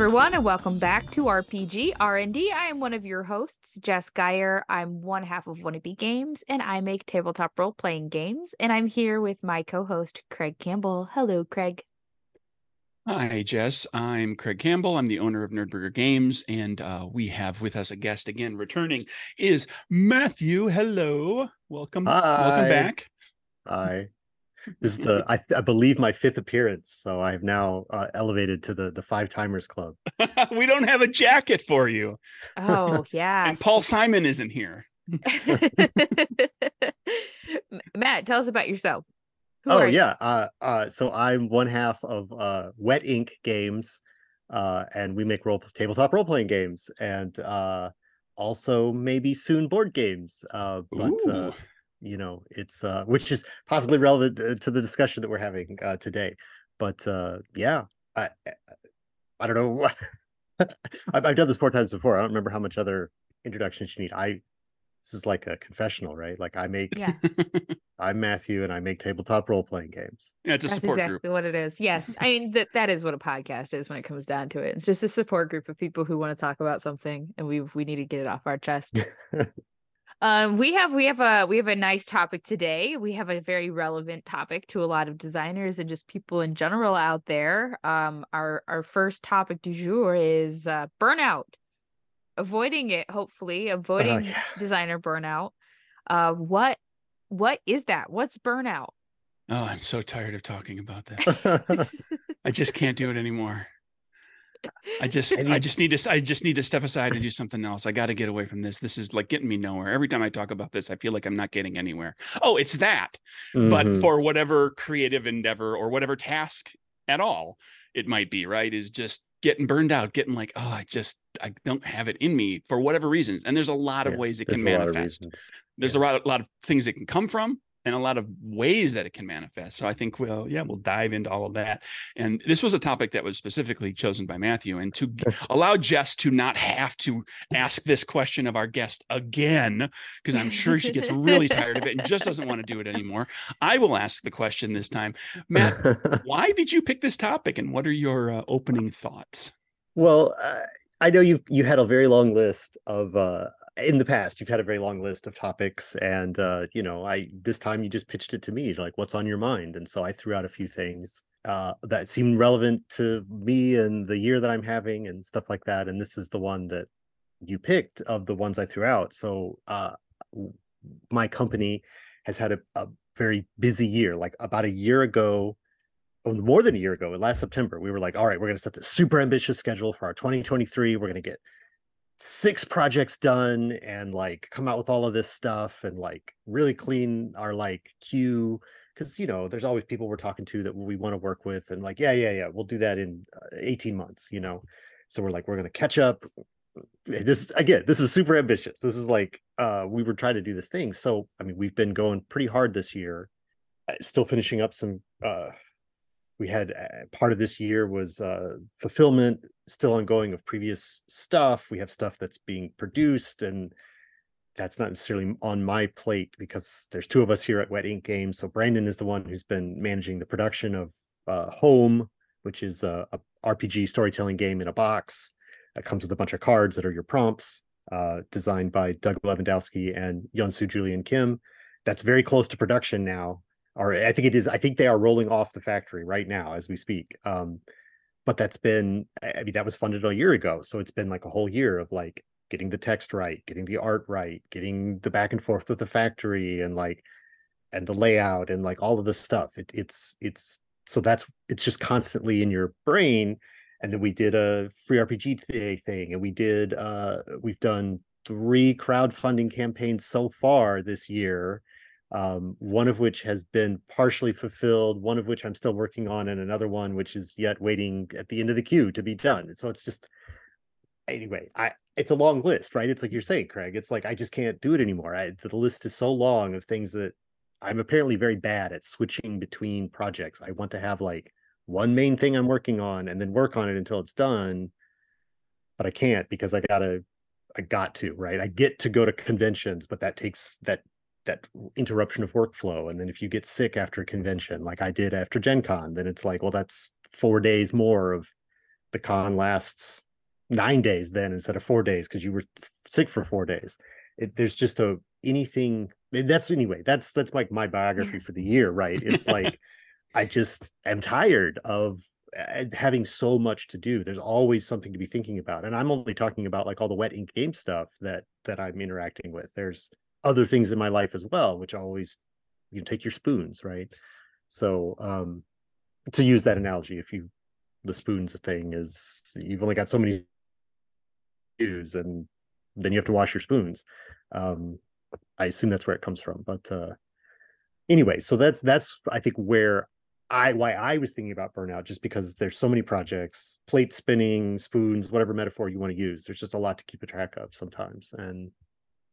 Hello, everyone, and welcome back to RPG R&D. I am one of your hosts, Jess Geyer. I'm one half of Wannabe Games, and I make tabletop role-playing games. And I'm here with my co-host, Craig Campbell. Hello, Craig. Hi, Jess. I'm Craig Campbell. I'm the owner of Nerdburger Games, and uh, we have with us a guest again returning is Matthew. Hello, welcome, Hi. welcome back. Hi. This is the I, I believe my fifth appearance, so I've now uh, elevated to the the five timers club. we don't have a jacket for you, Oh, yeah. and Paul Simon isn't here. Matt, tell us about yourself. Who oh yeah, uh, uh, so I'm one half of uh, Wet Ink Games, uh, and we make role tabletop role playing games, and uh, also maybe soon board games. Uh, but uh, Ooh. You know, it's uh, which is possibly relevant uh, to the discussion that we're having uh, today. But uh, yeah, I I don't know. I've, I've done this four times before. I don't remember how much other introductions you need. I this is like a confessional, right? Like I make Yeah, I'm Matthew and I make tabletop role playing games. yeah, it's a that's support exactly group. what it is. Yes. I mean, that that is what a podcast is when it comes down to it. It's just a support group of people who want to talk about something and we we need to get it off our chest. Um, we have we have a we have a nice topic today. We have a very relevant topic to a lot of designers and just people in general out there. Um, our our first topic du jour is uh, burnout, avoiding it. Hopefully, avoiding yeah. designer burnout. Uh, what what is that? What's burnout? Oh, I'm so tired of talking about this. I just can't do it anymore. I just, And I just need to, I just need to step aside and do something else. I got to get away from this. This is like getting me nowhere. Every time I talk about this, I feel like I'm not getting anywhere. Oh, it's that. but Mhm. for whatever creative endeavor or whatever task at all it might be right is just getting burned out getting like oh i just i don't have it in me for whatever reasons and there's a lot of Yeah, ways it can a lot of manifest there's a lot, a lot of things it can come from and a lot of ways that it can manifest. So i think well yeah we'll dive into all of that. And this was a topic that was specifically chosen by matthew and to allow jess to not have to ask this question of our guest again because i'm sure she gets really tired of it and just doesn't want to do it anymore. I will ask the question this time. Matt why did you pick this topic and what are your uh, opening thoughts? Well, uh, I know you've you had a very long list of uh in the past you've had a very long list of topics and uh you know I this time you just pitched it to me like what's on your mind and so I threw out a few things uh that seemed relevant to me and the year that I'm having and stuff like that and this is the one that you picked of the ones I threw out so uh my company has had a, a very busy year like about a year ago oh, more than a year ago, last September, we were like, all right, we're going to set this super ambitious schedule for our 2023. We're going to get six projects done and like come out with all of this stuff and like really clean our like queue. Cause you know, there's always people we're talking to that we want to work with and like, yeah, yeah, yeah, we'll do that in uh, 18 months, you know? So we're like, we're going to catch up. This again, this is super ambitious. This is like, uh, we were trying to do this thing. So, I mean, we've been going pretty hard this year, uh, still finishing up some, uh, we had uh, part of this year was uh, fulfillment still ongoing of previous stuff. We have stuff that's being produced and that's not necessarily on my plate because there's two of us here at wet ink games. So brandon is the one who's been managing the production of uh, home which is a, a rpg storytelling game in a box that comes with a bunch of cards that are your prompts uh, designed by doug levandowski and yeonsu julian kim. That's very close to production now or I think it is. I think they are rolling off the factory right now as we speak. Um, but that's been, I mean, that was funded a year ago, so it's been like a whole year of like getting the text right, getting the art right, getting the back and forth with the factory, and like, and the layout, and like all of this stuff. It, it's it's so that's it's just constantly in your brain. And then we did a free RPG today thing, and we did uh we've done three crowdfunding campaigns so far this year um, one of which has been partially fulfilled, one of which I'm still working on, and another one which is yet waiting at the end of the queue to be done. So it's just anyway, I it's a long list, right? It's like you're saying, Craig. It's like I just can't do it anymore. I, the list is so long of things that I'm apparently very bad at switching between projects. I want to have like one main thing I'm working on and then work on it until it's done, but I can't because I gotta I got to, right? I get to go to conventions, but that takes that that interruption of workflow. And then if you get sick after a convention, like I did after Gen Con, then it's like, well, that's four days more of the con lasts nine days then instead of four days because you were sick for four days. It, there's just a anything that's anyway that's that's like my biography for the year right it's like i just am tired of uh, having so much to do there's always something to be thinking about and i'm only talking about like all the wet ink game stuff that that i'm interacting with there's other things in my life as well which always you know, take your spoons right so um to use that analogy if you the spoons thing is you've only got so many use and then you have to wash your spoons um I assume that's where it comes from. But uh, anyway, so that's that's I think where I why I was thinking about burnout, just because there's so many projects, plate spinning, spoons, whatever metaphor you want to use. There's just a lot to keep a track of sometimes, and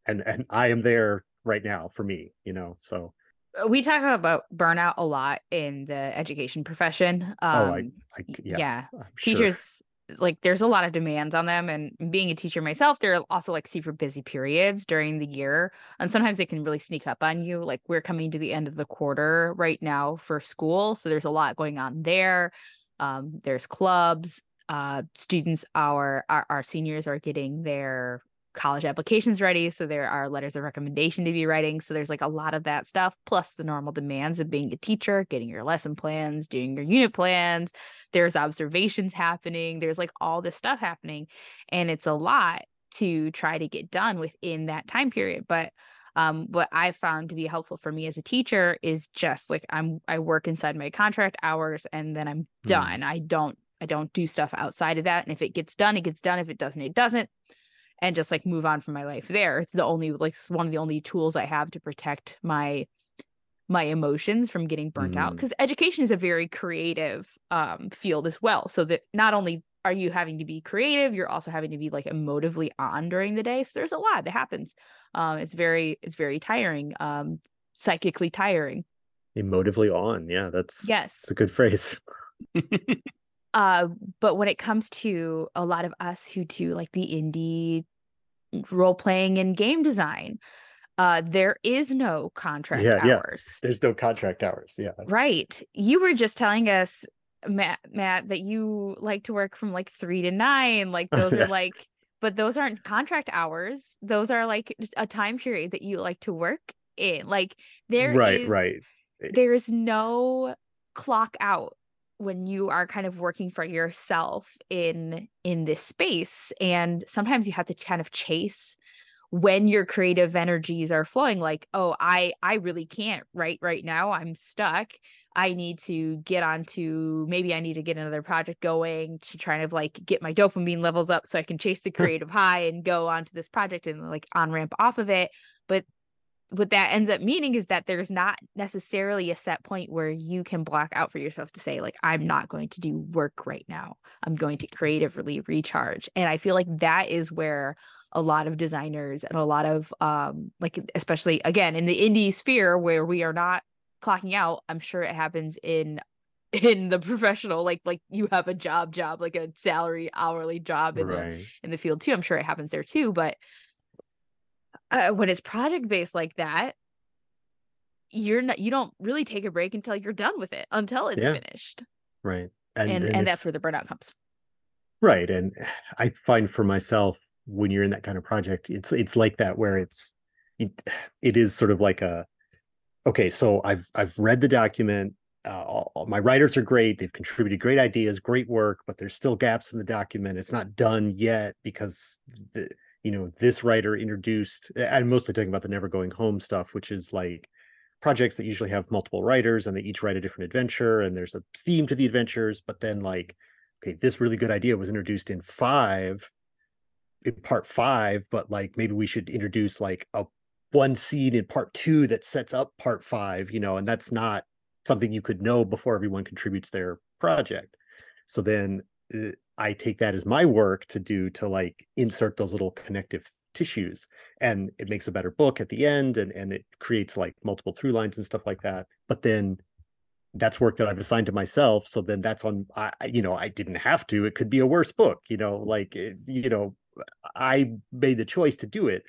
and and I am there right now for me, you know. So uh, we talk about burnout a lot in the education profession. Um, oh, I, um, I yeah, yeah. teachers like there's a lot of demands on them and being a teacher myself there are also like super busy periods during the year and sometimes it can really sneak up on you like we're coming to the end of the quarter right now for school so there's a lot going on there um, there's clubs uh, students our, our our seniors are getting their college applications ready. So there are letters of recommendation to be writing. So there's like a lot of that stuff, plus the normal demands of being a teacher, getting your lesson plans, doing your unit plans. There's observations happening. There's like all this stuff happening. And it's a lot to try to get done within that time period. But um, what I found to be helpful for me as a teacher is just like I'm I work inside my contract hours and then I'm mm. done. I don't I don't do stuff outside of that. And if it gets done, it gets done. If it doesn't, it doesn't and just like move on from my life there. It's the only like one of the only tools I have to protect my my emotions from getting burnt mm. out because education is a very creative um, field as well. So that not only are you having to be creative you're also having to be like emotively on during the day. So there's a lot that happens. Um, it's very it's very tiring um, psychically tiring. Emotively on. Yeah that's yes. it's a good phrase Uh, but when it comes to a lot of us who do like the indie role playing and game design, uh, there is no contract yeah, hours. Yeah. There's no contract hours. Yeah. Right. You were just telling us, Matt, Matt, that you like to work from like three to nine. Like those are like, but those aren't contract hours. Those are like just a time period that you like to work in. Like there right, is, right. There is no clock out when you are kind of working for yourself in in this space and sometimes you have to kind of chase when your creative energies are flowing like oh i i really can't write right now i'm stuck. I need to get onto maybe i need to get another project going to try to like get my dopamine levels up so i can chase the creative high and go onto this project and like on ramp off of it. But what that ends up meaning is that there's not necessarily a set point where you can block out for yourself to say like i'm not going to do work right now i'm going to creatively recharge and i feel like that is where a lot of designers and a lot of um like especially again in the indie sphere where we are not clocking out i'm sure it happens in in the professional like like you have a job job like a salary hourly job in right. the in the field too i'm sure it happens there too but uh, when it's project based like that you're not you don't really take a break until you're done with it until it's yeah. finished. Right. And and, and, and if, that's where the burnout comes. Right. And i find for myself when you're in that kind of project it's it's like that where it's it, it is sort of like a okay so i've i've read the document uh, all, all, my writers are great they've contributed great ideas great work but there's still gaps in the document. It's not done yet because the you know this writer introduced i'm mostly talking about the never going home stuff which is like projects that usually have multiple writers and they each write a different adventure and there's a theme to the adventures but then like okay this really good idea was introduced in five in part five but like maybe we should introduce like a one scene in part two that sets up part five you know and that's not something you could know before everyone contributes their project. So then Uh, I take that as my work to do to like insert those little connective tissues. And it makes a better book at the end and and it creates like multiple through lines and stuff like that. But then that's work that I've assigned to myself so then that's on I you know I didn't have to. It could be a worse book you know like it, you know I made the choice to do it.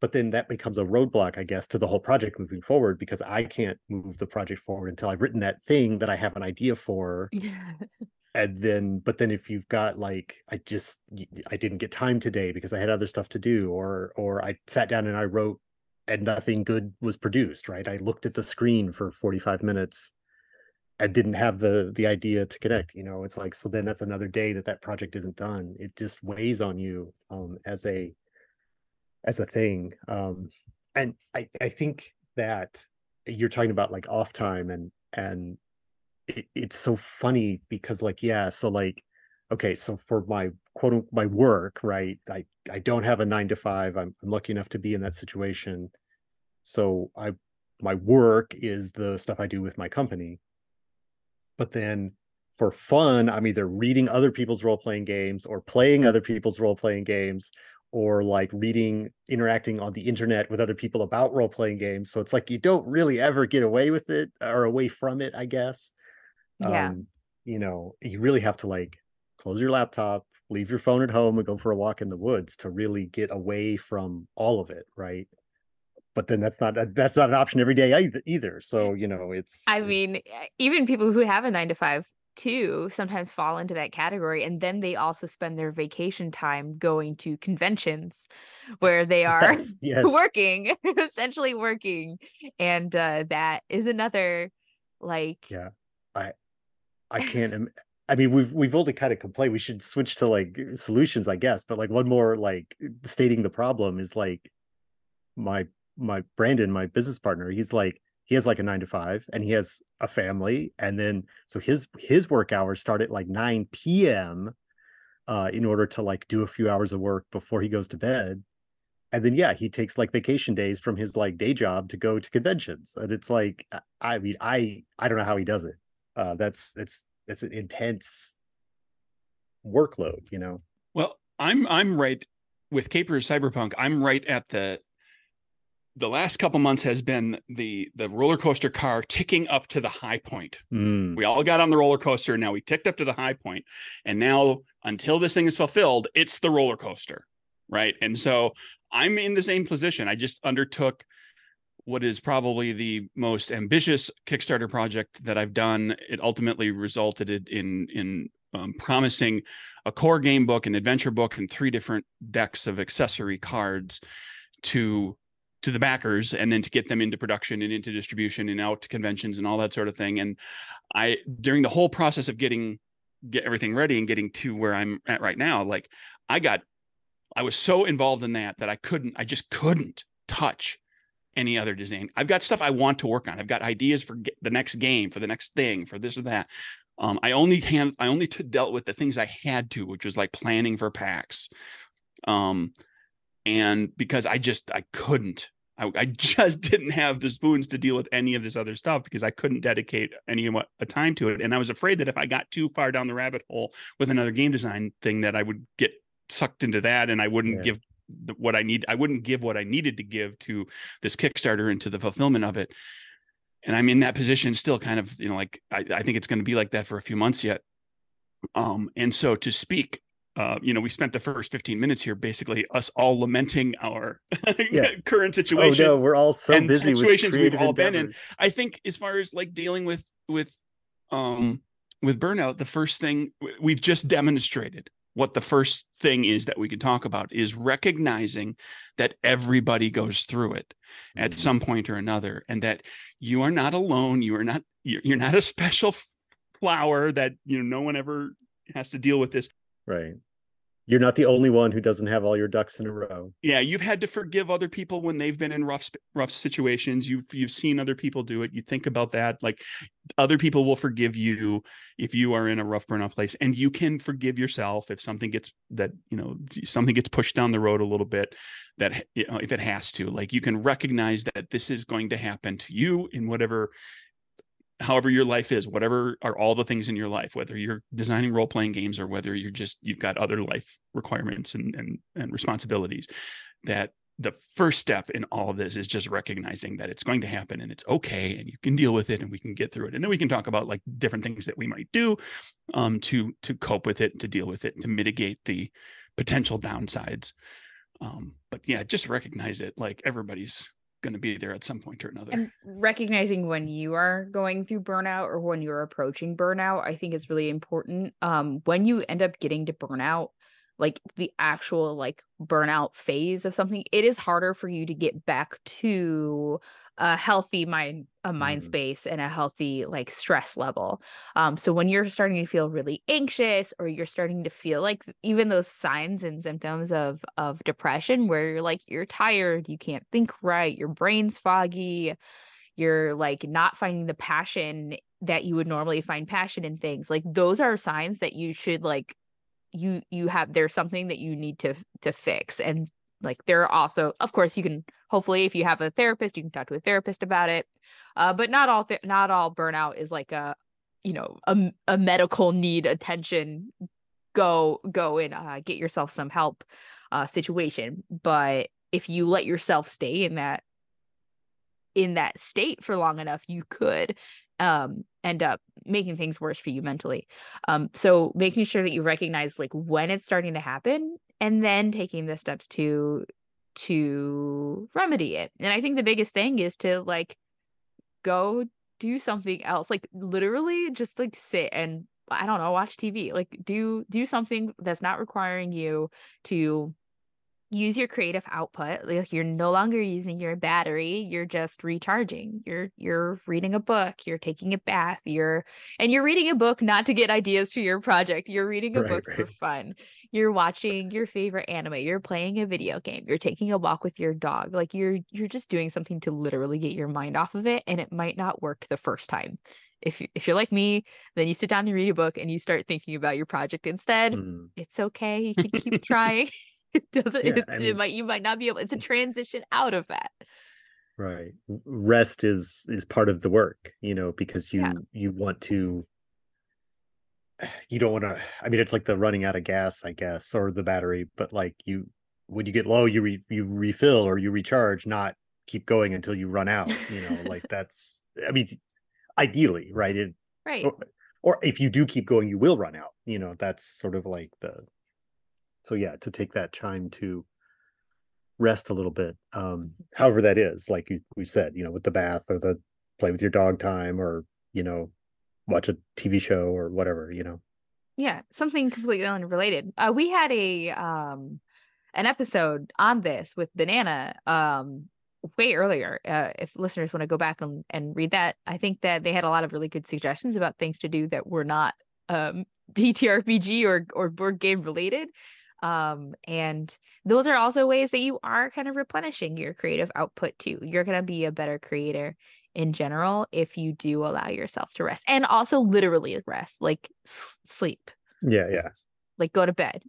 But then that becomes a roadblock i guess to the whole project moving forward because i can't move the project forward until i've written that thing that i have an idea for. Yeah and then but then if you've got like i just i didn't get time today because i had other stuff to do or or i sat down and i wrote and nothing good was produced right? I looked at the screen for 45 minutes and didn't have the the idea to connect you know? It's like so then that's another day that that project isn't done. It just weighs on you um as a as a thing um and i i think that you're talking about like off time and and it, it's so funny because like yeah so like okay so for my quote my work right i i don't have a nine to five i'm, I'm lucky enough to be in that situation. So i my work is the stuff i do with my company. But then for fun i'm either reading other people's role-playing games or playing other people's role-playing games or like reading interacting on the internet with other people about role-playing games. So it's like you don't really ever get away with it or away from it i guess Yeah. um, you know you really have to like close your laptop leave your phone at home and go for a walk in the woods to really get away from all of it right but then that's not that's not an option every day either, so you know it's I mean, even people who have a nine to five too sometimes fall into that category. And then they also spend their vacation time going to conventions where they are yes, yes. working, essentially working. And uh, that is another like Yeah. I can't. im- I mean, we've we've only kind of complained. We should switch to like solutions, I guess. But like one more like stating the problem is like my my Brandon, my business partner. He's like he has like a nine to five, and he has a family, and then so his his work hours start at like nine p.m. Uh, in order to like do a few hours of work before he goes to bed. And then yeah, he takes like vacation days from his like day job to go to conventions. And it's like I- I mean, I I don't know how he does it uh that's it's it's an intense workload you know Well, I'm I'm right with Capers Cyberpunk. I'm right at the the last couple months has been the the roller coaster car ticking up to the high point. Mm, We all got on the roller coaster. Now we ticked up to the high point, and now until this thing is fulfilled, it's the roller coaster, right? And so I'm in the same position. I just undertook what is probably the most ambitious Kickstarter project that I've done. It ultimately resulted in in um, promising a core game book, an adventure book, and three different decks of accessory cards to to the backers and then to get them into production and into distribution and out to conventions and all that sort of thing and i during the whole process of getting get everything ready and getting to where i'm at right now like i got i was so involved in that that i couldn't i just couldn't touch any other design. I've got stuff i want to work on. I've got ideas for the next game for the next thing for this or that. Um, i only hand i only t- dealt with the things i had to which was like planning for PAX. Um and because I just I couldn't. I, I just didn't have the spoons to deal with any of this other stuff because I couldn't dedicate any of what a time to it. And I was afraid that if I got too far down the rabbit hole with another game design thing that I would get sucked into that and I wouldn't Yeah. give the, what I need I wouldn't give what I needed to give to this Kickstarter and to the fulfillment of it and I'm in that position still kind of you know like I, I think it's going to be like that for a few months yet um and so to speak uh, you know, we spent the first 15 minutes here basically us all lamenting our Yeah. current oh situation. no we're all so busy with situations we've all been in. I think as far as like dealing with with um with burnout, the first thing we've just demonstrated what the first thing is that we can talk about is recognizing that everybody goes through it at Mhm. some point or another and that you are not alone you are not you're, you're not a special flower that you know no one ever has to deal with this right you're not the only one who doesn't have all your ducks in a row. Yeah you've had to forgive other people when they've been in rough rough situations. You've you've seen other people do it. You think about that like other people will forgive you if you are in a rough burnout place and you can forgive yourself if something gets that you know something gets pushed down the road a little bit that you know, if it has to. Like you can recognize that this is going to happen to you in whatever however your life is whatever are all the things in your life whether you're designing role-playing games or whether you're just you've got other life requirements and and, and responsibilities that the first step in all of this is just recognizing that it's going to happen and it's okay and you can deal with it and we can get through it. And then we can talk about like different things that we might do um to to cope with it to deal with it to mitigate the potential downsides. Um but yeah just recognize it like everybody's going to be there at some point or another. And recognizing when you are going through burnout or when you're approaching burnout, I think is really important. Um, when you end up getting to burnout, like the actual like burnout phase of something, it is harder for you to get back to a healthy mind a mind Mm. space and a healthy like stress level um so when you're starting to feel really anxious or you're starting to feel like even those signs and symptoms of of depression where you're like you're tired you can't think right your brain's foggy you're like not finding the passion that you would normally find passion in things like those are signs that you should like you you have there's something that you need to to fix and like there are also of course you can hopefully if you have a therapist you can talk to a therapist about it. Uh, but not all th- not all burnout is like a you know a, a medical need attention go go and uh, get yourself some help uh, situation. But if you let yourself stay in that in that state for long enough you could um end up making things worse for you mentally. Um so making sure that you recognize like when it's starting to happen and then taking the steps to to remedy it. And i think the biggest thing is to like go do something else like literally just like sit and i don't know watch tv like do do something that's not requiring you to use your creative output like you're no longer using your battery you're just recharging. You're you're reading a book you're taking a bath you're and you're reading a book not to get ideas for your project you're reading a Right, book for fun. You're watching your favorite anime you're playing a video game you're taking a walk with your dog like you're you're just doing something to literally get your mind off of it and it might not work the first time. If you, if you're like me then you sit down and read a book and you start thinking about your project instead Mm. it's okay you can keep trying it doesn't Yeah, it, I it might you might not be able it's a transition out of that Right. Rest is is part of the work, you know, because you Yeah. you want to you don't want to I mean it's like the running out of gas, I guess, or the battery, but like you when you get low, you re, you refill or you recharge, not keep going until you run out, you know, like that's I mean ideally, right? It, right or, or if you do keep going, you will run out, you know, that's sort of like the so yeah, to take that time to rest a little bit um however that is like you, we said you know with the bath or the play with your dog time or you know watch a tv show or whatever you know. Yeah something completely unrelated. Uh we had a um an episode on this with banana um way earlier. Uh if listeners want to go back and, and read that i think that they had a lot of really good suggestions about things to do that were not um dtrpg or or board game related um and those are also ways that you are kind of replenishing your creative output too. You're going to be a better creator in general if you do allow yourself to rest and also literally rest like s- sleep. Yeah yeah. Like go to bed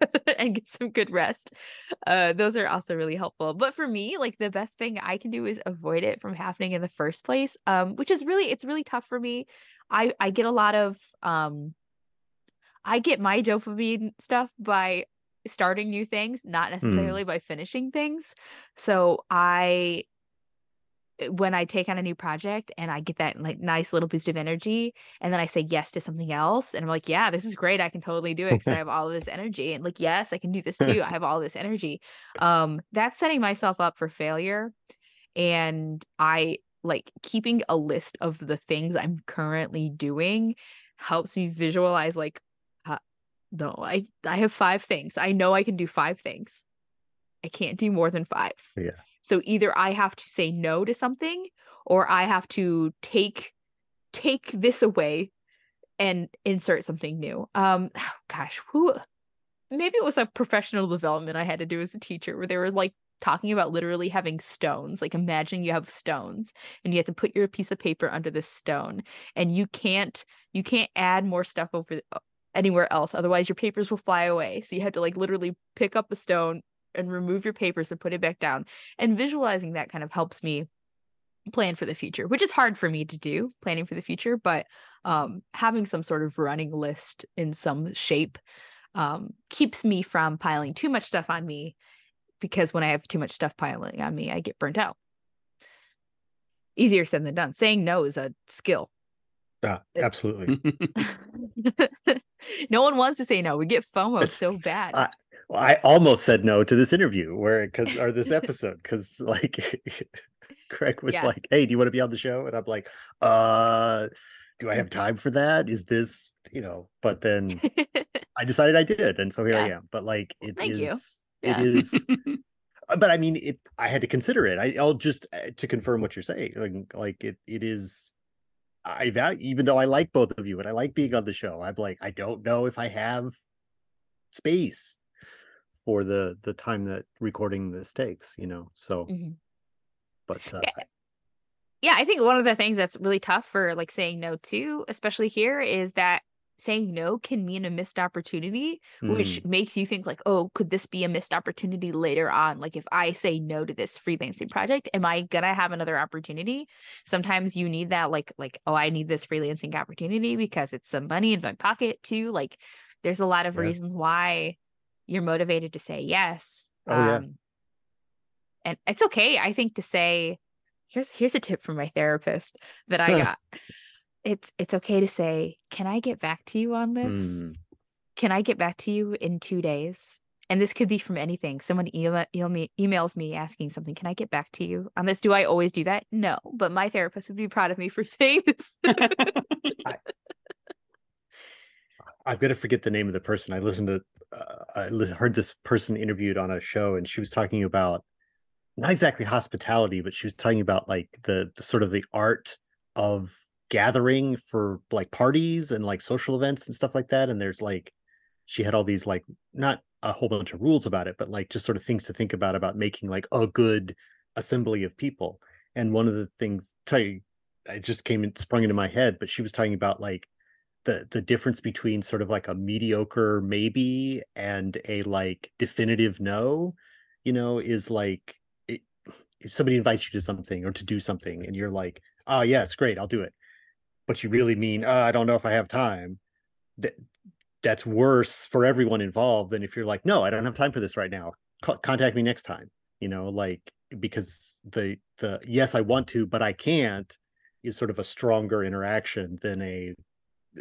and get some good rest. Uh those are also really helpful. But for me like the best thing i can do is avoid it from happening in the first place um which is really it's really tough for me. I i get a lot of um i get my dopamine stuff by starting new things not necessarily by finishing things so i when I take on a new project and I get that like nice little boost of energy, and then I say yes to something else, and I'm like, yeah, this is great. I can totally do it because I have all of this energy. And like, yes, I can do this too. I have all this energy. Um, that's setting myself up for failure. And I like keeping a list of the things I'm currently doing helps me visualize like, no, I I have five things. I know I can do five things. I can't do more than five. Yeah. So either I have to say no to something or I have to take take this away and insert something new. Um gosh, who maybe it was a professional development I had to do as a teacher where they were like talking about literally having stones. Like imagine you have stones and you have to put your piece of paper under this stone and you can't you can't add more stuff over anywhere else otherwise your papers will fly away. So you have to like literally pick up a stone and remove your papers and put it back down. And visualizing that kind of helps me plan for the future, which is hard for me to do, planning for the future, but um, having some sort of running list in some shape um, keeps me from piling too much stuff on me because when I have too much stuff piling on me, I get burnt out. Easier said than done. Saying no is a skill. Ah, It's- absolutely no one wants to say no. We get FOMO It's- so bad. I- Well, I almost said no to this interview where because or this episode because like Craig was Yeah. like, "Hey, do you want to be on the show?" And I'm like, "Uh, do I have time for that? Is this you know?" But then I decided I did, and so here I am. But like, it thank you. is, Yeah. it is. uh, but I mean, it. I had to consider it. I, I'll just uh, to confirm what you're saying. Like, like it. It is. I value, even though I like both of you and I like being on the show. I'm like, I don't know if I have space for the the time that recording this takes. You know. So, Mhm. but uh, Yeah. yeah i think one of the things that's really tough for like saying no to especially here is that saying no can mean a missed opportunity mm, which makes you think like oh could this be a missed opportunity later on? Like if i say no to this freelancing project am i gonna have another opportunity? Sometimes you need that like like oh i need this freelancing opportunity because it's some money in my pocket too. Like there's a lot of Yeah. reasons why you're motivated to say yes Oh, yeah. um and it's okay i think to say here's here's a tip from my therapist that i got it's it's okay to say can i get back to you on this mm, can I get back to you in two days? And this could be from anything. Someone email, email me, emails me asking something. Can I get back to you on this? Do I always do that? No, but my therapist would be proud of me for saying this. I'm gonna forget the name of the person. I listened to, uh, I heard this person interviewed on a show, and she was talking about not exactly hospitality, but she was talking about like the, the sort of the art of gathering for like parties and like social events and stuff like that. And there's like, she had all these like not a whole bunch of rules about it, but like just sort of things to think about about making like a good assembly of people. And one of the things, tell you, it just came and sprung into my head, but she was talking about like the the difference between sort of like a mediocre maybe and a like definitive no you know is like it, if somebody invites you to something or to do something and you're like oh yes great i'll do it but you really mean uh, i don't know if i have time. That that's worse for everyone involved than if you're like no i don't have time for this right now. Co- contact me next time. You know like because the the yes i want to but i can't is sort of a stronger interaction than a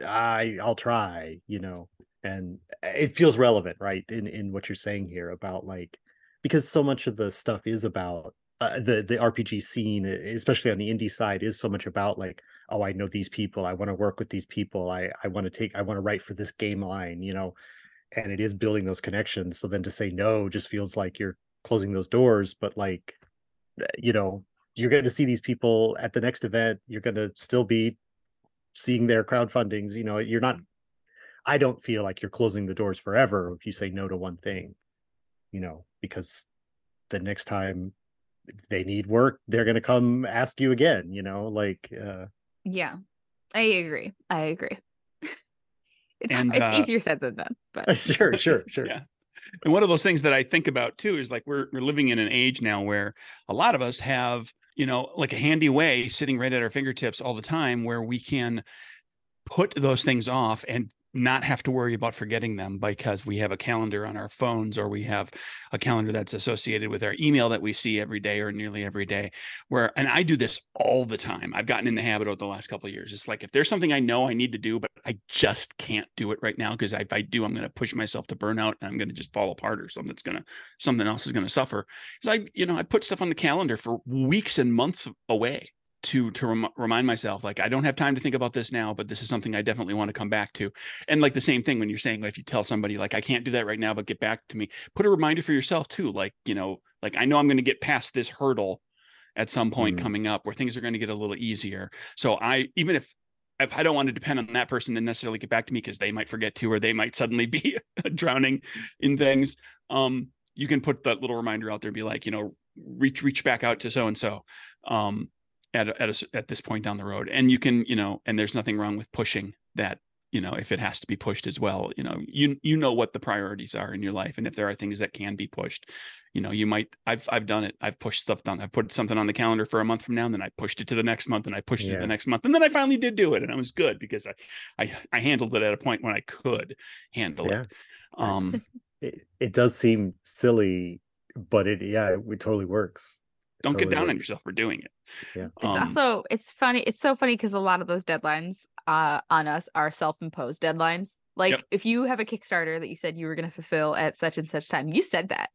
I I'll try, you know, and it feels relevant, right? In in what you're saying here about like because so much of the stuff is about uh, the the RPG scene, especially on the indie side, is so much about like, oh, I know these people, I want to work with these people, I I want to take, I want to write for this game line, you know, and it is building those connections. So then to say no just feels like you're closing those doors, but like, uh, you know, you're going to see these people at the next event. You're going to still be seeing their crowdfundings you know you're not i don't feel like you're closing the doors forever if you say no to one thing you know because the next time they need work they're going to come ask you again you know like uh yeah, I agree. I agree. It's And, it's uh, easier said than done, but sure sure sure Yeah. And one of those things that I think about too is like we're we're living in an age now where a lot of us have, you know, like a handy way sitting right at our fingertips all the time where we can put those things off and not have to worry about forgetting them because we have a calendar on our phones or we have a calendar that's associated with our email that we see every day or nearly every day where and I do this all the time. I've gotten in the habit over the last couple of years. It's like if there's something I know I need to do but I just can't do it right now because if I do I'm going to push myself to burnout and I'm going to just fall apart or something's going to something else is going to suffer. Cuz I you know I put stuff on the calendar for weeks and months away to to rem- remind myself like I don't have time to think about this now but this is something I definitely want to come back to. And like the same thing when you're saying if you tell somebody like I can't do that right now but get back to me. Put a reminder for yourself too like you know like I know I'm going to get past this hurdle at some point Mm. coming up where things are going to get a little easier. So I even if if I don't want to depend on that person to necessarily get back to me because they might forget to or they might suddenly be drowning in things um you can put that little reminder out there and be like you know reach reach back out to so and so. Um at at a at this point down the road. And you can you know and there's nothing wrong with pushing that you know if it has to be pushed as well. You know you you know what the priorities are in your life. And if there are things that can be pushed you know you might i've i've done it. I've pushed stuff down. I've put something on the calendar for a month from now and then i pushed it to the next month and i pushed it to the next month. And then i finally did do it and i was good because i i, I handled it at a point when i could handle Yeah. it um it, it does seem silly but it yeah it, it totally works It don't get totally down on yourself for doing it Yeah. it's Um, also it's funny. It's so funny because a lot of those deadlines uh on us are self-imposed deadlines. Like Yep. if you have a Kickstarter that you said you were going to fulfill at such and such time, you said that.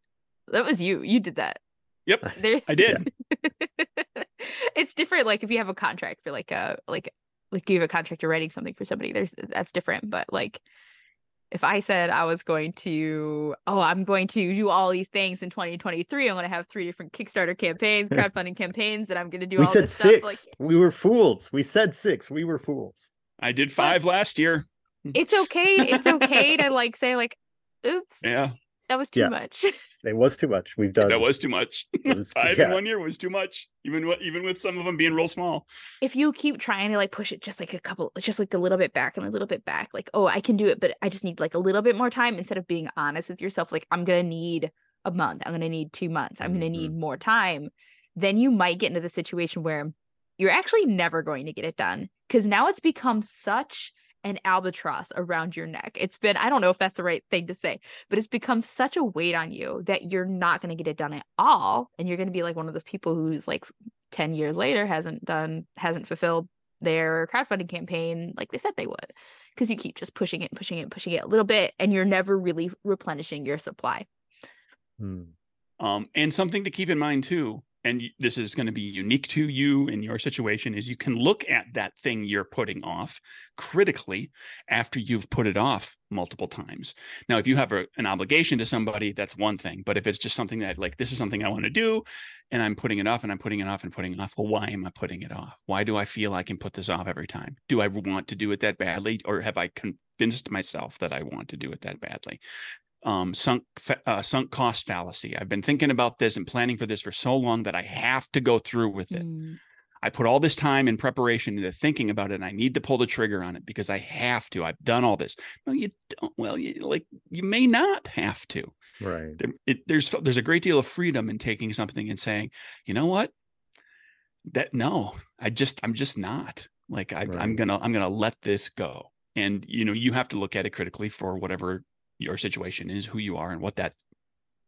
That was you. You did that. Yep, There, I did. it's different. Like if you have a contract for like a like like you have a contract you're writing something for somebody. There's that's different. But like if I said I was going to oh I'm going to do all these things in 2023, I'm going to have three different Kickstarter campaigns, crowdfunding campaigns, that I'm going to do we all said this stuff. six. Like we were fools. We said six. We were fools. I did five last year. it's okay. It's okay to like say like, oops, Yeah, that was too Yeah. much. It was too much. We've done that was too much. it was- five in one year was too much. Even with even with some of them being real small. if you keep trying to like push it just like a couple just like a little bit back and a little bit back like oh i can do it but i just need like a little bit more time instead of being honest with yourself like i'm gonna need a month i'm gonna need two months i'm gonna mm-hmm. need more time then you might get into the situation where you're actually never going to get it done because now it's become such an albatross around your neck it's been i don't know if that's the right thing to say but it's become such a weight on you that you're not going to get it done at all and you're going to be like one of those people who's like 10 years later hasn't done hasn't fulfilled their crowdfunding campaign like they said they would because you keep just pushing it pushing it pushing it a little bit and you're never really replenishing your supply Hmm. Um, and something to keep in mind too, and this is going to be unique to you in your situation, is you can look at that thing you're putting off critically after you've put it off multiple times. Now, if you have a, an obligation to somebody, that's one thing. But if it's just something that, like, this is something I want to do, and I'm putting it off and I'm putting it off and putting it off, well, why am I putting it off? Why do I feel I can put this off every time? Do I want to do it that badly, or have I convinced myself that I want to do it that badly? Um, sunk fa- uh, sunk cost fallacy. I've been thinking about this and planning for this for so long that I have to go through with it. Mm, I put all this time and preparation into thinking about it, and I need to pull the trigger on it because I have to. I've done all this. No, you don't. Well, you, like you may not have to. Right. There, it, there's there's a great deal of freedom in taking something and saying, you know what, that no, I just I'm just not. Like I, I'm gonna I'm gonna let this go. And you know you have to look at it critically for whatever your situation is, who you are, and what that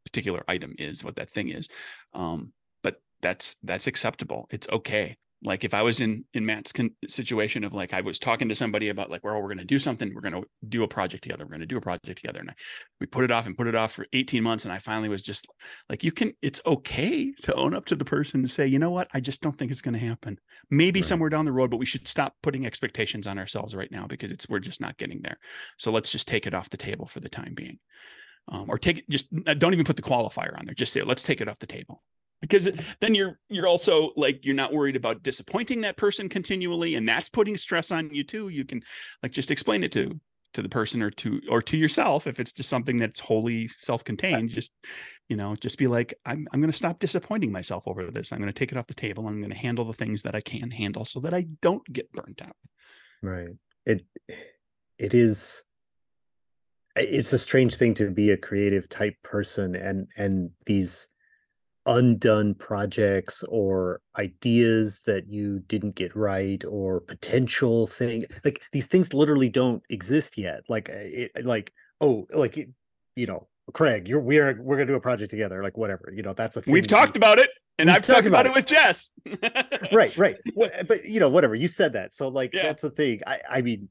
particular item is, what that thing is. Um, but that's that's acceptable. It's okay. Like if I was in in Matt's con- situation of like I was talking to somebody about like, well, we're going to do something, we're going to do a project together, we're going to do a project together, and I, we put it off and put it off for 18 months, and I finally was just like, you can. It's okay to own up to the person and say, you know what, I just don't think it's going to happen. Maybe Right. somewhere down the road, but we should stop putting expectations on ourselves right now because it's we're just not getting there. So let's just take it off the table for the time being. Um, or take it just don't even put the qualifier on there. Just say, let's take it off the table. Because then you're you're also like you're not worried about disappointing that person continually, and that's putting stress on you too. You can like just explain it to to the person or to or to yourself if it's just something that's wholly self-contained. Just you know, just be like, I'm I'm going to stop disappointing myself over this. I'm going to take it off the table. I'm going to handle the things that I can handle so that I don't get burnt out. Right. It it is it's a strange thing to be a creative type person and and these undone projects or ideas that you didn't get right or potential thing like these things literally don't exist yet like it like oh like it- you know craig you're we're we're gonna do a project together like whatever you know that's a thing We've talked about it, and I've talked about, about it with Jess. right right but you know whatever you said that so like Yeah. that's the thing i i mean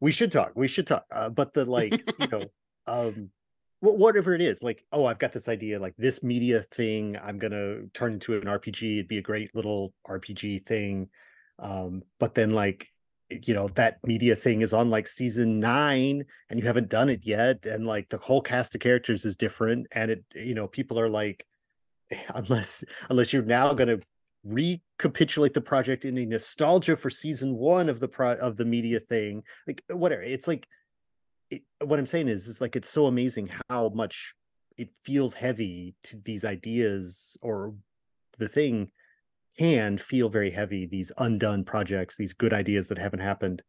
we should talk we should talk uh, but the like you know um whatever it is like oh i've got this idea like this media thing i'm gonna turn into an rpg it'd be a great little rpg thing. Um but then like you know that media thing is on like season nine and you haven't done it yet and like the whole cast of characters is different and it you know people are like unless unless you're now going to recapitulate the project in a nostalgia for season one of the pro of the media thing like whatever it's like it, what i'm saying is is like it's so amazing how much it feels heavy to these ideas or the thing can feel very heavy these undone projects these good ideas that haven't happened.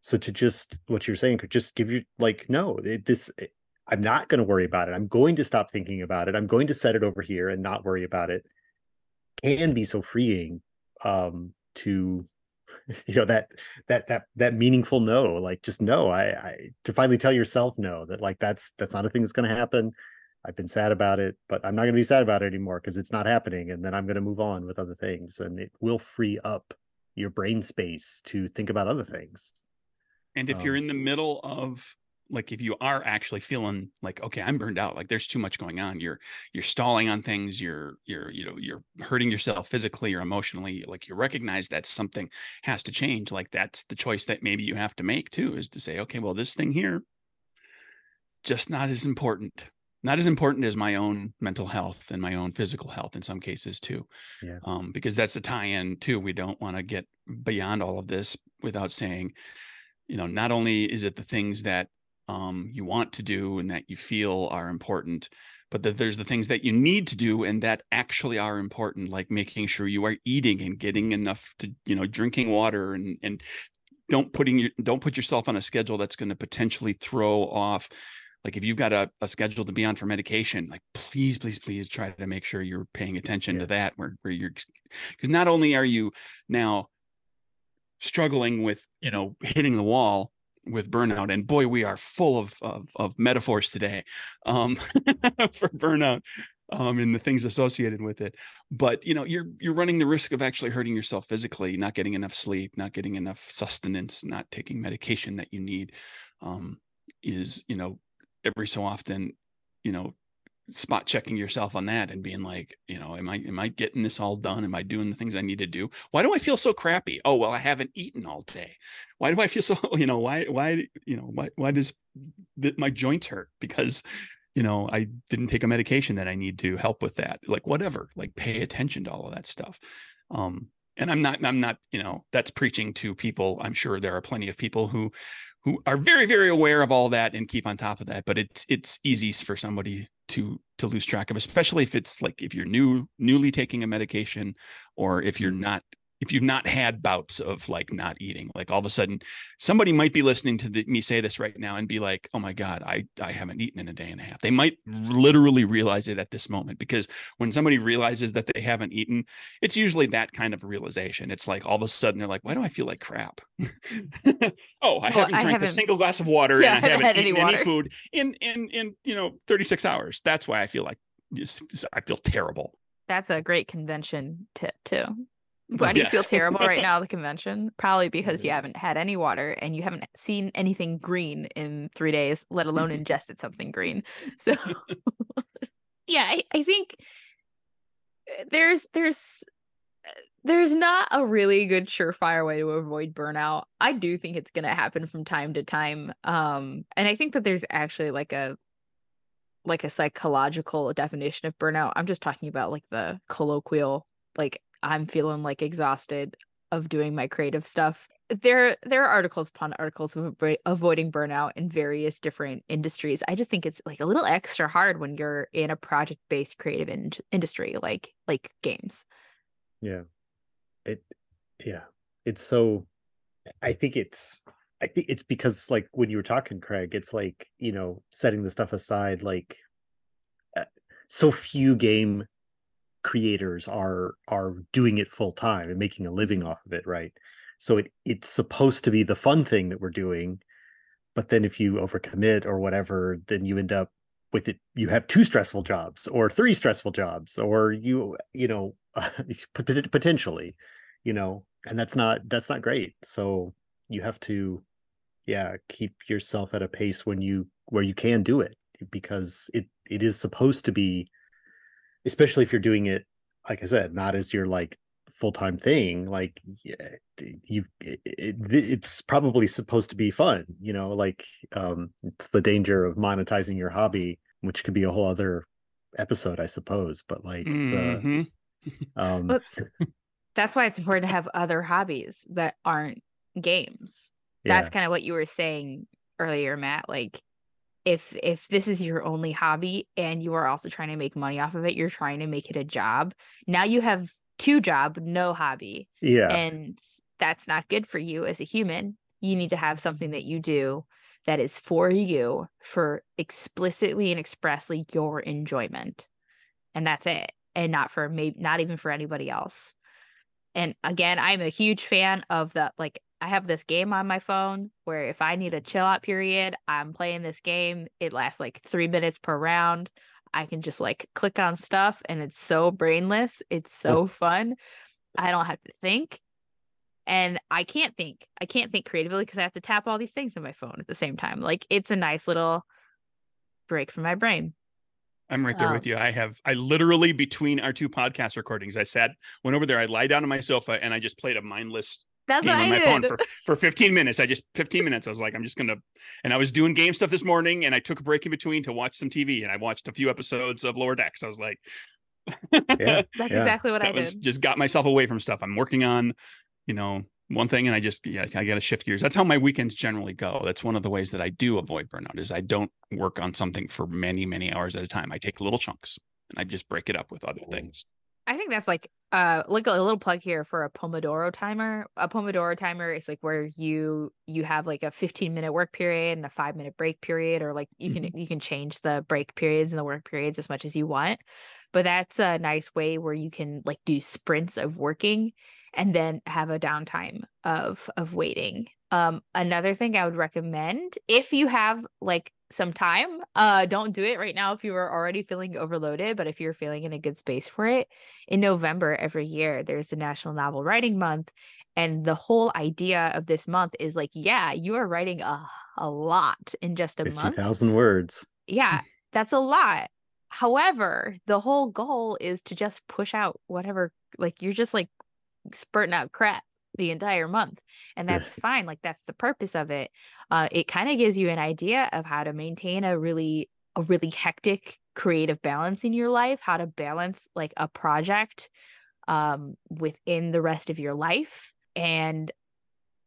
So to just what you're saying could just give you like no it, this it- i'm not going to worry about it. I'm going to stop thinking about it. I'm going to set it over here and not worry about it. Can be so freeing um to you know that that that that meaningful no like just no i i to finally tell yourself no that like that's that's not a thing that's going to happen. I've been sad about it but i'm not going to be sad about it anymore because it's not happening and then i'm going to move on with other things and it will free up your brain space to think about other things. And if you're Um, in the middle of like if you are actually feeling like okay i'm burned out like there's too much going on you're you're stalling on things you're you're you know you're hurting yourself physically or emotionally like you recognize that something has to change like that's the choice that maybe you have to make too is to say okay well this thing here just not as important not as important as my own mental health and my own physical health in some cases too yeah. um, because that's the tie-in too we don't want to get beyond all of this without saying you know not only is it the things that um, you want to do and that you feel are important but that there's the things that you need to do and that actually are important like making sure you are eating and getting enough to you know drinking water and and don't putting your don't put yourself on a schedule that's going to potentially throw off like if you've got a, a schedule to be on for medication like please please please try to make sure you're paying attention Yeah. to that where, where you're because not only are you now struggling with you know hitting the wall with burnout and boy we are full of of, of metaphors today um for burnout um and the things associated with it. But you know you're you're running the risk of actually hurting yourself physically not getting enough sleep not getting enough sustenance not taking medication that you need um is you know every so often you know spot checking yourself on that and being like you know am i am i getting this all done? Am i doing the things i need to do? Why do i feel so crappy? Oh well i haven't eaten all day. Why do i feel so you know why why you know why why does my joints hurt because you know i didn't take a medication that i need to help with that like whatever like pay attention to all of that stuff. Um and i'm not i'm not you know that's preaching to people. I'm sure there are plenty of people who who are very very aware of all that and keep on top of that but it's it's easy for somebody to to lose track of especially if it's like if you're new newly taking a medication or if you're mm-hmm. not if you've not had bouts of like not eating like all of a sudden somebody might be listening to the, me say this right now and be like oh my god i i haven't eaten in a day and a half. They might literally realize it at this moment because when somebody realizes that they haven't eaten it's usually that kind of realization. It's like all of a sudden they're like why do i feel like crap? Oh i haven't I drank a haven't- single glass of water Yeah, and I i haven't haven't had any eaten any water." food in in in you know 36 hours. That's why i feel like just, i feel terrible. That's a great convention tip too. Why do you feel terrible right now at the convention? Probably because you haven't had any water and you haven't seen anything green in three days, let alone ingested something green. So yeah, I, I think uh, there's there's uh, there's not a really good surefire way to avoid burnout. I do think it's gonna happen from time to time. Um, and I think that there's actually like a like a psychological definition of burnout. I'm just talking about like the colloquial, like I'm feeling like exhausted of doing my creative stuff. There there are articles upon articles of avoiding burnout in various different industries. I just think it's like a little extra hard when you're in a project-based creative in- industry like like games. Yeah. It yeah. It's so I think it's I think it's because like when you were talking Craig, it's like, you know, setting the stuff aside like uh, so few game creators are are doing it full time and making a living off of it, right? So it it's supposed to be the fun thing that we're doing, but then if you overcommit or whatever, then you end up with it you have two stressful jobs or three stressful jobs or you you know potentially you know and that's not that's not great so you have to yeah keep yourself at a pace when you where you can do it because it it is supposed to be especially if you're doing it like i said not as your like full-time thing like yeah, you it, it, it's probably supposed to be fun you know like um it's the danger of monetizing your hobby which could be a whole other episode i suppose but like the Mhm. um But that's why it's important to have other hobbies that aren't games. That's yeah kind of what you were saying earlier, Matt. Like if if this is your only hobby and you are also trying to make money off of it, you're trying to make it a job. Now you have two job, no hobby. yeah And that's not good for you as a human. You need to have something that you do that is for you for explicitly and expressly your enjoyment. And that's it. And not for maybe not even for anybody else. And again, I'm a huge fan of the like I have this game on my phone where if I need a chill out period, I'm playing this game. It lasts like 3 minutes per round. I can just like click on stuff and it's so brainless. It's so fun. I don't have to think. and I can't think. I can't think creatively because I have to tap all these things in my phone at the same time. Like it's a nice little break from my brain. I'm right there Um, with you. I have, I literally between our two podcast recordings, I sat, went over there, I lie down on my sofa, and I just played a mindless That's game what on I my phone for, for 15 minutes. I just 15 minutes. I was like, I'm just gonna, and I was doing game stuff this morning, and I took a break in between to watch some TV, and I watched a few episodes of Lower Decks. I was like, Yeah. That's Yeah. exactly what I was did. just got myself away from stuff. I'm working on, you know, one thing, and I just yeah, I got to shift gears. That's how my weekends generally go. That's one of the ways that I do avoid burnout is I don't work on something for many many hours at a time. I take little chunks and I just break it up with other things. I think that's like uh like a little plug here for a Pomodoro timer. A Pomodoro timer is like where you you have like a 15 minute work period and a 5 minute break period or like you can you can change the break periods and the work periods as much as you want. But that's a nice way where you can like do sprints of working and then have a downtime of of waiting. Um another thing I would recommend if you have like some time, uh don't do it right now if you are already feeling overloaded, but if you're feeling in a good space for it, in November every year, there's the National Novel Writing Month. And the whole idea of this month is like, yeah, you are writing a, a lot in just a Fifty month. thousand words. Yeah, that's a lot. However, the whole goal is to just push out whatever, like, you're just like spurting out crap the entire month. And that's fine. Like, that's the purpose of it. Uh, it kind of gives you an idea of how to maintain a really, a really hectic creative balance in your life, how to balance like a project um, within the rest of your life. And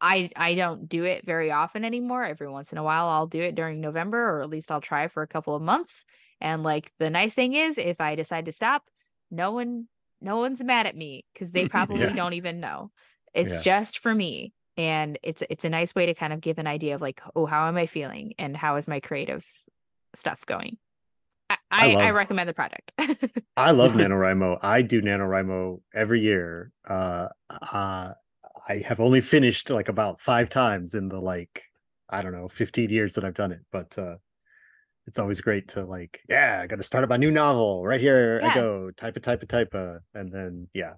I I don't do it very often anymore. Every once in a while I'll do it during November or at least I'll try for a couple of months. And like the nice thing is if I decide to stop, no one no one's mad at me cuz they probably Yeah. don't even know. It's Yeah. just for me and it's it's a nice way to kind of give an idea of like, oh, how am I feeling and how is my creative stuff going? I I, I love- recommend the project. I love NaNoWriMo. I do NaNoWriMo every year. Uh, uh, I have only finished like about five times in the like, I don't know, 15 years that I've done it. But uh, it's always great to like, yeah, I got to start up my new novel. Right here Yeah. I go, type a type a type a, and then yeah,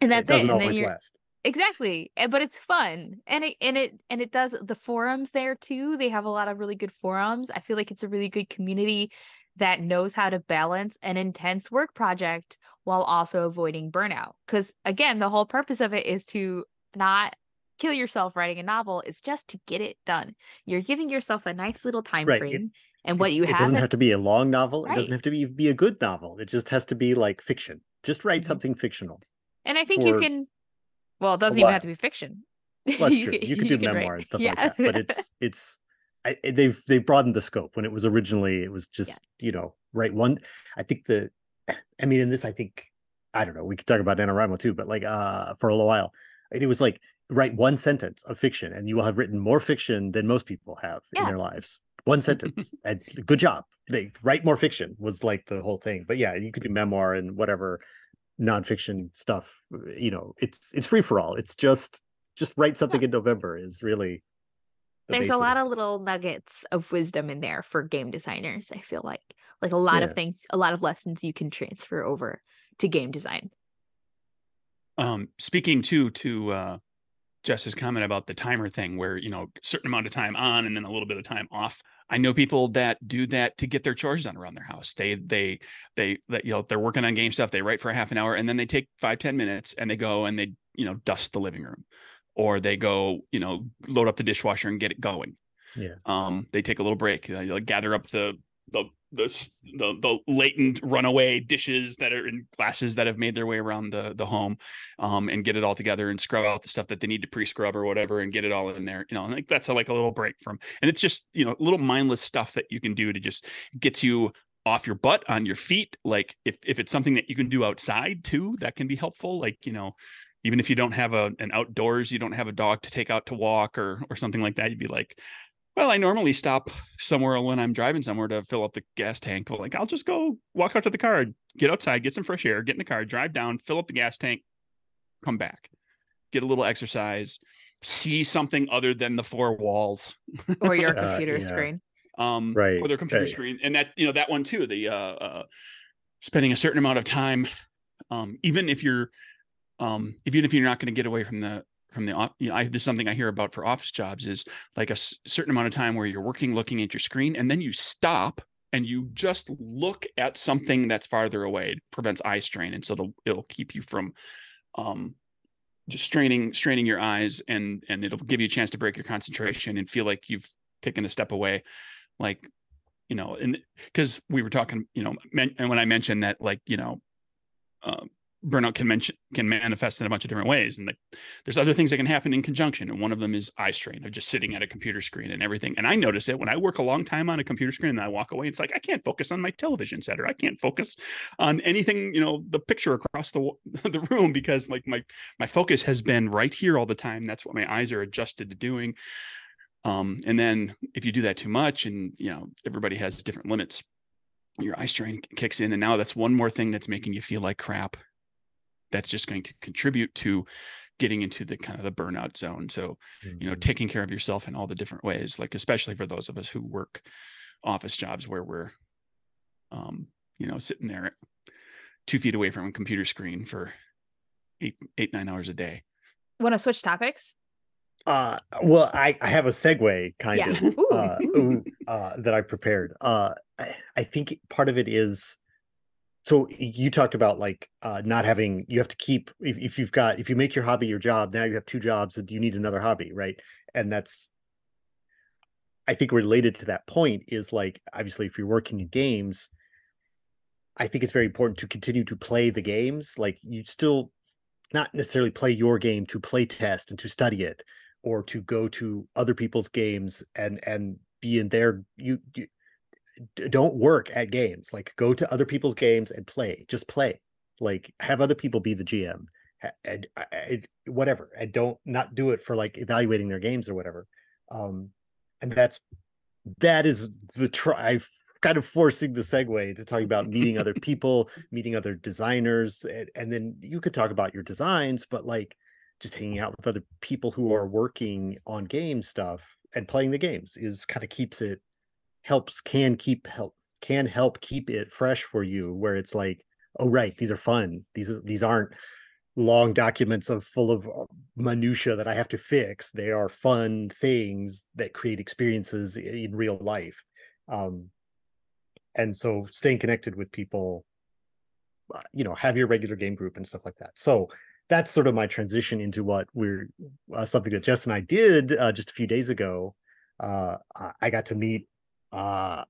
and it that's it. doesn't And always last. Exactly. eh, But it's fun. And it and it and it does the forums there too. They have a lot of really good forums. I feel like it's a really good community that knows how to balance an intense work project while also avoiding burnout. Cuz again, the whole purpose of it is to not kill yourself writing a novel. It's just to get it done. You're giving yourself a nice little time Right, it- frame and what it, you it have doesn't have to be a long novel. It doesn't have to be be a good novel. It just has to be like fiction. Just write Mhm. something fictional. and I think you can well, it doesn't even have to be fiction. Well, that's true. You could do memoir and stuff yeah. like that, but it's it's I, they've they've broadened the scope. When it was originally, it was just you know write one. I think the, I mean, in this, I think I don't know. We could talk about NaNoWriMo too, but like uh for a little while, it was like write one sentence of fiction, and you will have written more fiction than most people have in their lives. One sentence, and good job. They write more fiction was like the whole thing. But yeah, you could do memoir and whatever nonfiction stuff. You know, it's it's free for all. It's just just write something in November is really the there's a lot it. of little nuggets of wisdom in there for game designers i feel like like a lot of things a lot of lessons you can transfer over to game design Um, speaking too to uh, Jess's comment about the timer thing, where you know certain amount of time on and then a little bit of time off. I know people that do that to get their chores done around their house. They they they that you know they're working on game stuff. They write for a half an hour and then they take five ten minutes and they go and they you know dust the living room, or they go you know load up the dishwasher and get it going. Yeah. Um, they take a little break. They gather up the the the the the latent runaway dishes that are in glasses that have made their way around the the home um, and get it all together and scrub out the stuff that they need to pre-scrub or whatever and get it all in there. You know, and like that's a, like a little break from, and it's just you know little mindless stuff that you can do to just get you off your butt on your feet. Like if if it's something that you can do outside too, that can be helpful. Like you know. Even if you don't have a an outdoors, you don't have a dog to take out to walk or or something like that, you'd be like, well, I normally stop somewhere when I'm driving somewhere to fill up the gas tank. Well, like I'll just go walk out to the car, get outside, get some fresh air, get in the car, drive down, fill up the gas tank, come back, get a little exercise, see something other than the four walls, or your Uh, computer yeah. screen um, Right, or their computer right. screen, and that you know that one too. The uh, uh, spending a certain amount of time, um, even if you're, um, even if you're not going to get away from the from the you know, I, this is something I hear about for office jobs is like a s- certain amount of time where you're working, looking at your screen, and then you stop and you just look at something that's farther away. It prevents eye strain, and so it'll, it'll keep you from um, just straining straining your eyes, and and it'll give you a chance to break your concentration and feel like you've taken a step away, like you know, and because we were talking, you know, men, and when I mentioned that, like you know. Uh, burnout can mention can manifest in a bunch of different ways. And there's other things that can happen in conjunction. And one of them is eye strain of just sitting at a computer screen and everything. And i notice it when i work a long time on a computer screen and i walk away it's like i can't focus on my television set or i can't focus on anything you know the picture across the the room because like my my focus has been right here all the time. That's what my eyes are adjusted to doing. Um and then if you do that too much and you know everybody has different limits your eye strain kicks in. And now that's one more thing that's making you feel like crap that's just going to contribute to getting into the kind of the burnout zone so you know Mhm. taking care of yourself in all the different ways like especially for those of us who work office jobs where we're um you know sitting there two feet away from a computer screen for eight eight nine hours a day Want to switch topics? Uh, well, I, I have a segue kind Yeah. of uh, ooh, uh, that I prepared. Uh, I, I think part of it is so you talked about like uh, not having you have to keep if, if you've got if you make your hobby your job now you have two jobs and you need another hobby right? And that's I think related to that point is like obviously if you're working in games I think it's very important to continue to play the games. Like you still not necessarily play your game to play test and to study it or to go to other people's games and and be in their you, you don't work at games like go to other people's games and play just play like have other people be the gm and, and whatever and don't not do it for like evaluating their games or whatever um and that's that is the try kind of forcing the segue to talking about meeting other people meeting other designers and, and then you could talk about your designs but like just hanging out with other people who are working on game stuff and playing the games is kind of keeps it helps can keep help can help keep it fresh for you where it's like oh right these are fun. These these aren't long documents of full of uh, minutia that i have to fix. They are fun things that create experiences in real life. Um and so staying connected with people uh, you know have your regular game group and stuff like that. So that's sort of my transition into what we're uh, something that jess and i did uh, just a few days ago. Uh I- i got to meet uh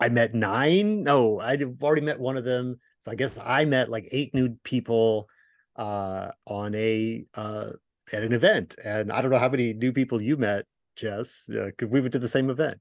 i met nine no I've already met one of them so i guess i met like eight new people uh on a uh at an event and i don't know how many new people you met jess uh, 'cause we went to the same event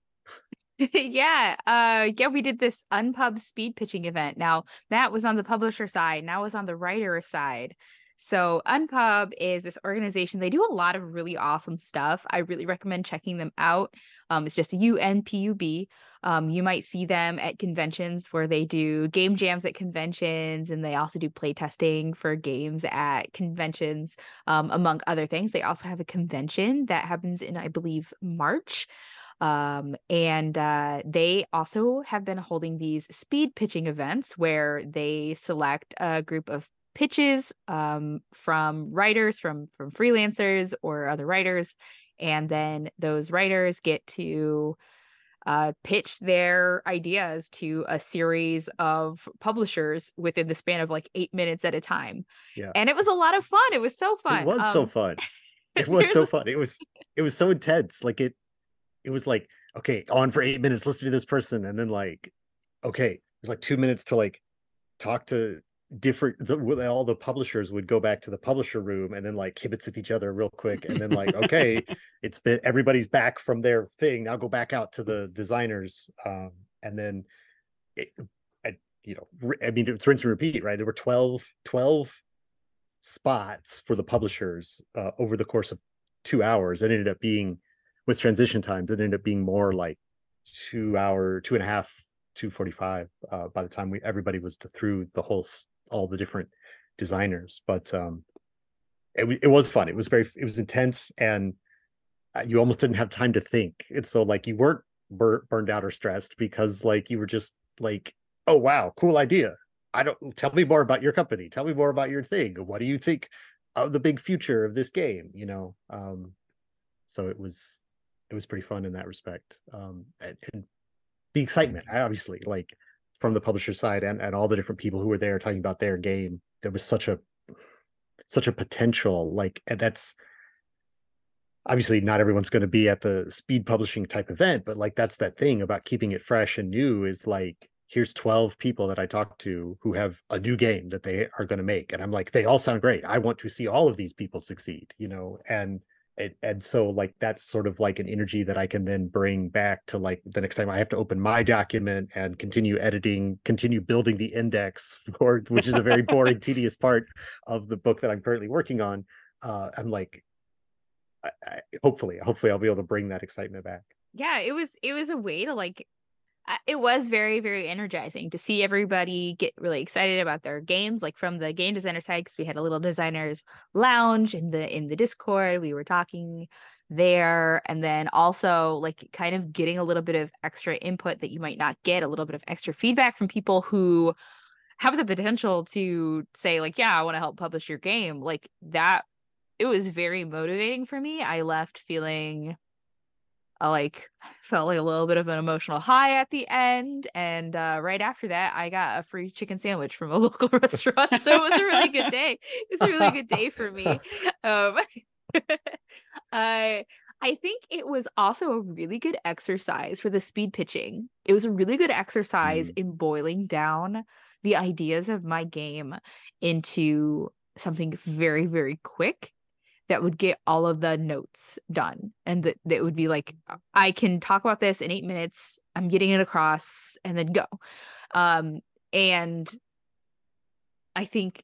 yeah. Uh yeah, we did this unpub speed pitching event. Now, that was on the publisher side, now was on the writer side. So, Unpub is this organization. They do a lot of really awesome stuff. I really recommend checking them out. Um, it's just U N P U B. Um, you might see them at conventions where they do game jams at conventions, and they also do play testing for games at conventions, um, among other things. They also have a convention that happens in, I believe, March. Um, and uh, they also have been holding these speed pitching events where they select a group of pitches um, from writers, from from freelancers or other writers, and then those writers get to uh, pitch their ideas to a series of publishers within the span of like eight minutes at a time. Yeah. And it was a lot of fun. It was so fun. It was so Um, fun. It was so fun. It was it was so intense. Like it it was like, okay, on for eight minutes, listen to this person, and then like, okay, there's like two minutes to like talk to different the- all the publishers would go back to the publisher room and then like kibitz with each other real quick and then like okay it's been everybody's back from their thing now go back out to the designers. Um and then it, I, you know i mean it's rinse and repeat right? There were 12 12 spots for the publishers uh, over the course of two hours. It ended up being with transition times it ended up being more like two hour two and a half 245 uh, by the time we everybody was through the whole all the different designers but um it, it was fun. It was very it was intense and uh, you almost didn't have time to think. It's so like you weren't bur- burned out or stressed because like you were just like oh wow cool idea. I don't tell me more about your company. Tell me more about your thing. What do you think of the big future of this game, you know. Um, so it was it was pretty fun in that respect. Um, and, and the excitement, obviously, like from the publisher side and, and all the different people who were there talking about their game, there was such a such a potential like that's obviously not everyone's going to be at the speed publishing type event but like that's that thing about keeping it fresh and new is like here's 12 people that i talked to who have a new game that they are going to make and i'm like they all sound great. I want to see all of these people succeed you know and it, and so like that's sort of like an energy that i can then bring back to like the next time i have to open my document and continue editing continue building the index for which is a very boring tedious part of the book that i'm currently working on uh i'm like I, I, hopefully hopefully i'll be able to bring that excitement back. Yeah it was it was a way to like it was very very energizing to see everybody get really excited about their games like from the game designer side because we had a little designers lounge in the in the discord we were talking there and then also like kind of getting a little bit of extra input that you might not get a little bit of extra feedback from people who have the potential to say like yeah i want to help publish your game. Like that it was very motivating for me. I left feeling I like felt like a little bit of an emotional high at the end. And uh, right after that, I got a free chicken sandwich from a local restaurant. So it was a really good day. It was a really good day for me. Um, I I think it was also a really good exercise for the speed pitching. It was a really good exercise mm. in boiling down the ideas of my game into something very, very quick that would get all of the notes done and that, that would be like i can talk about this in eight minutes. I'm getting it across and then go. Um and i think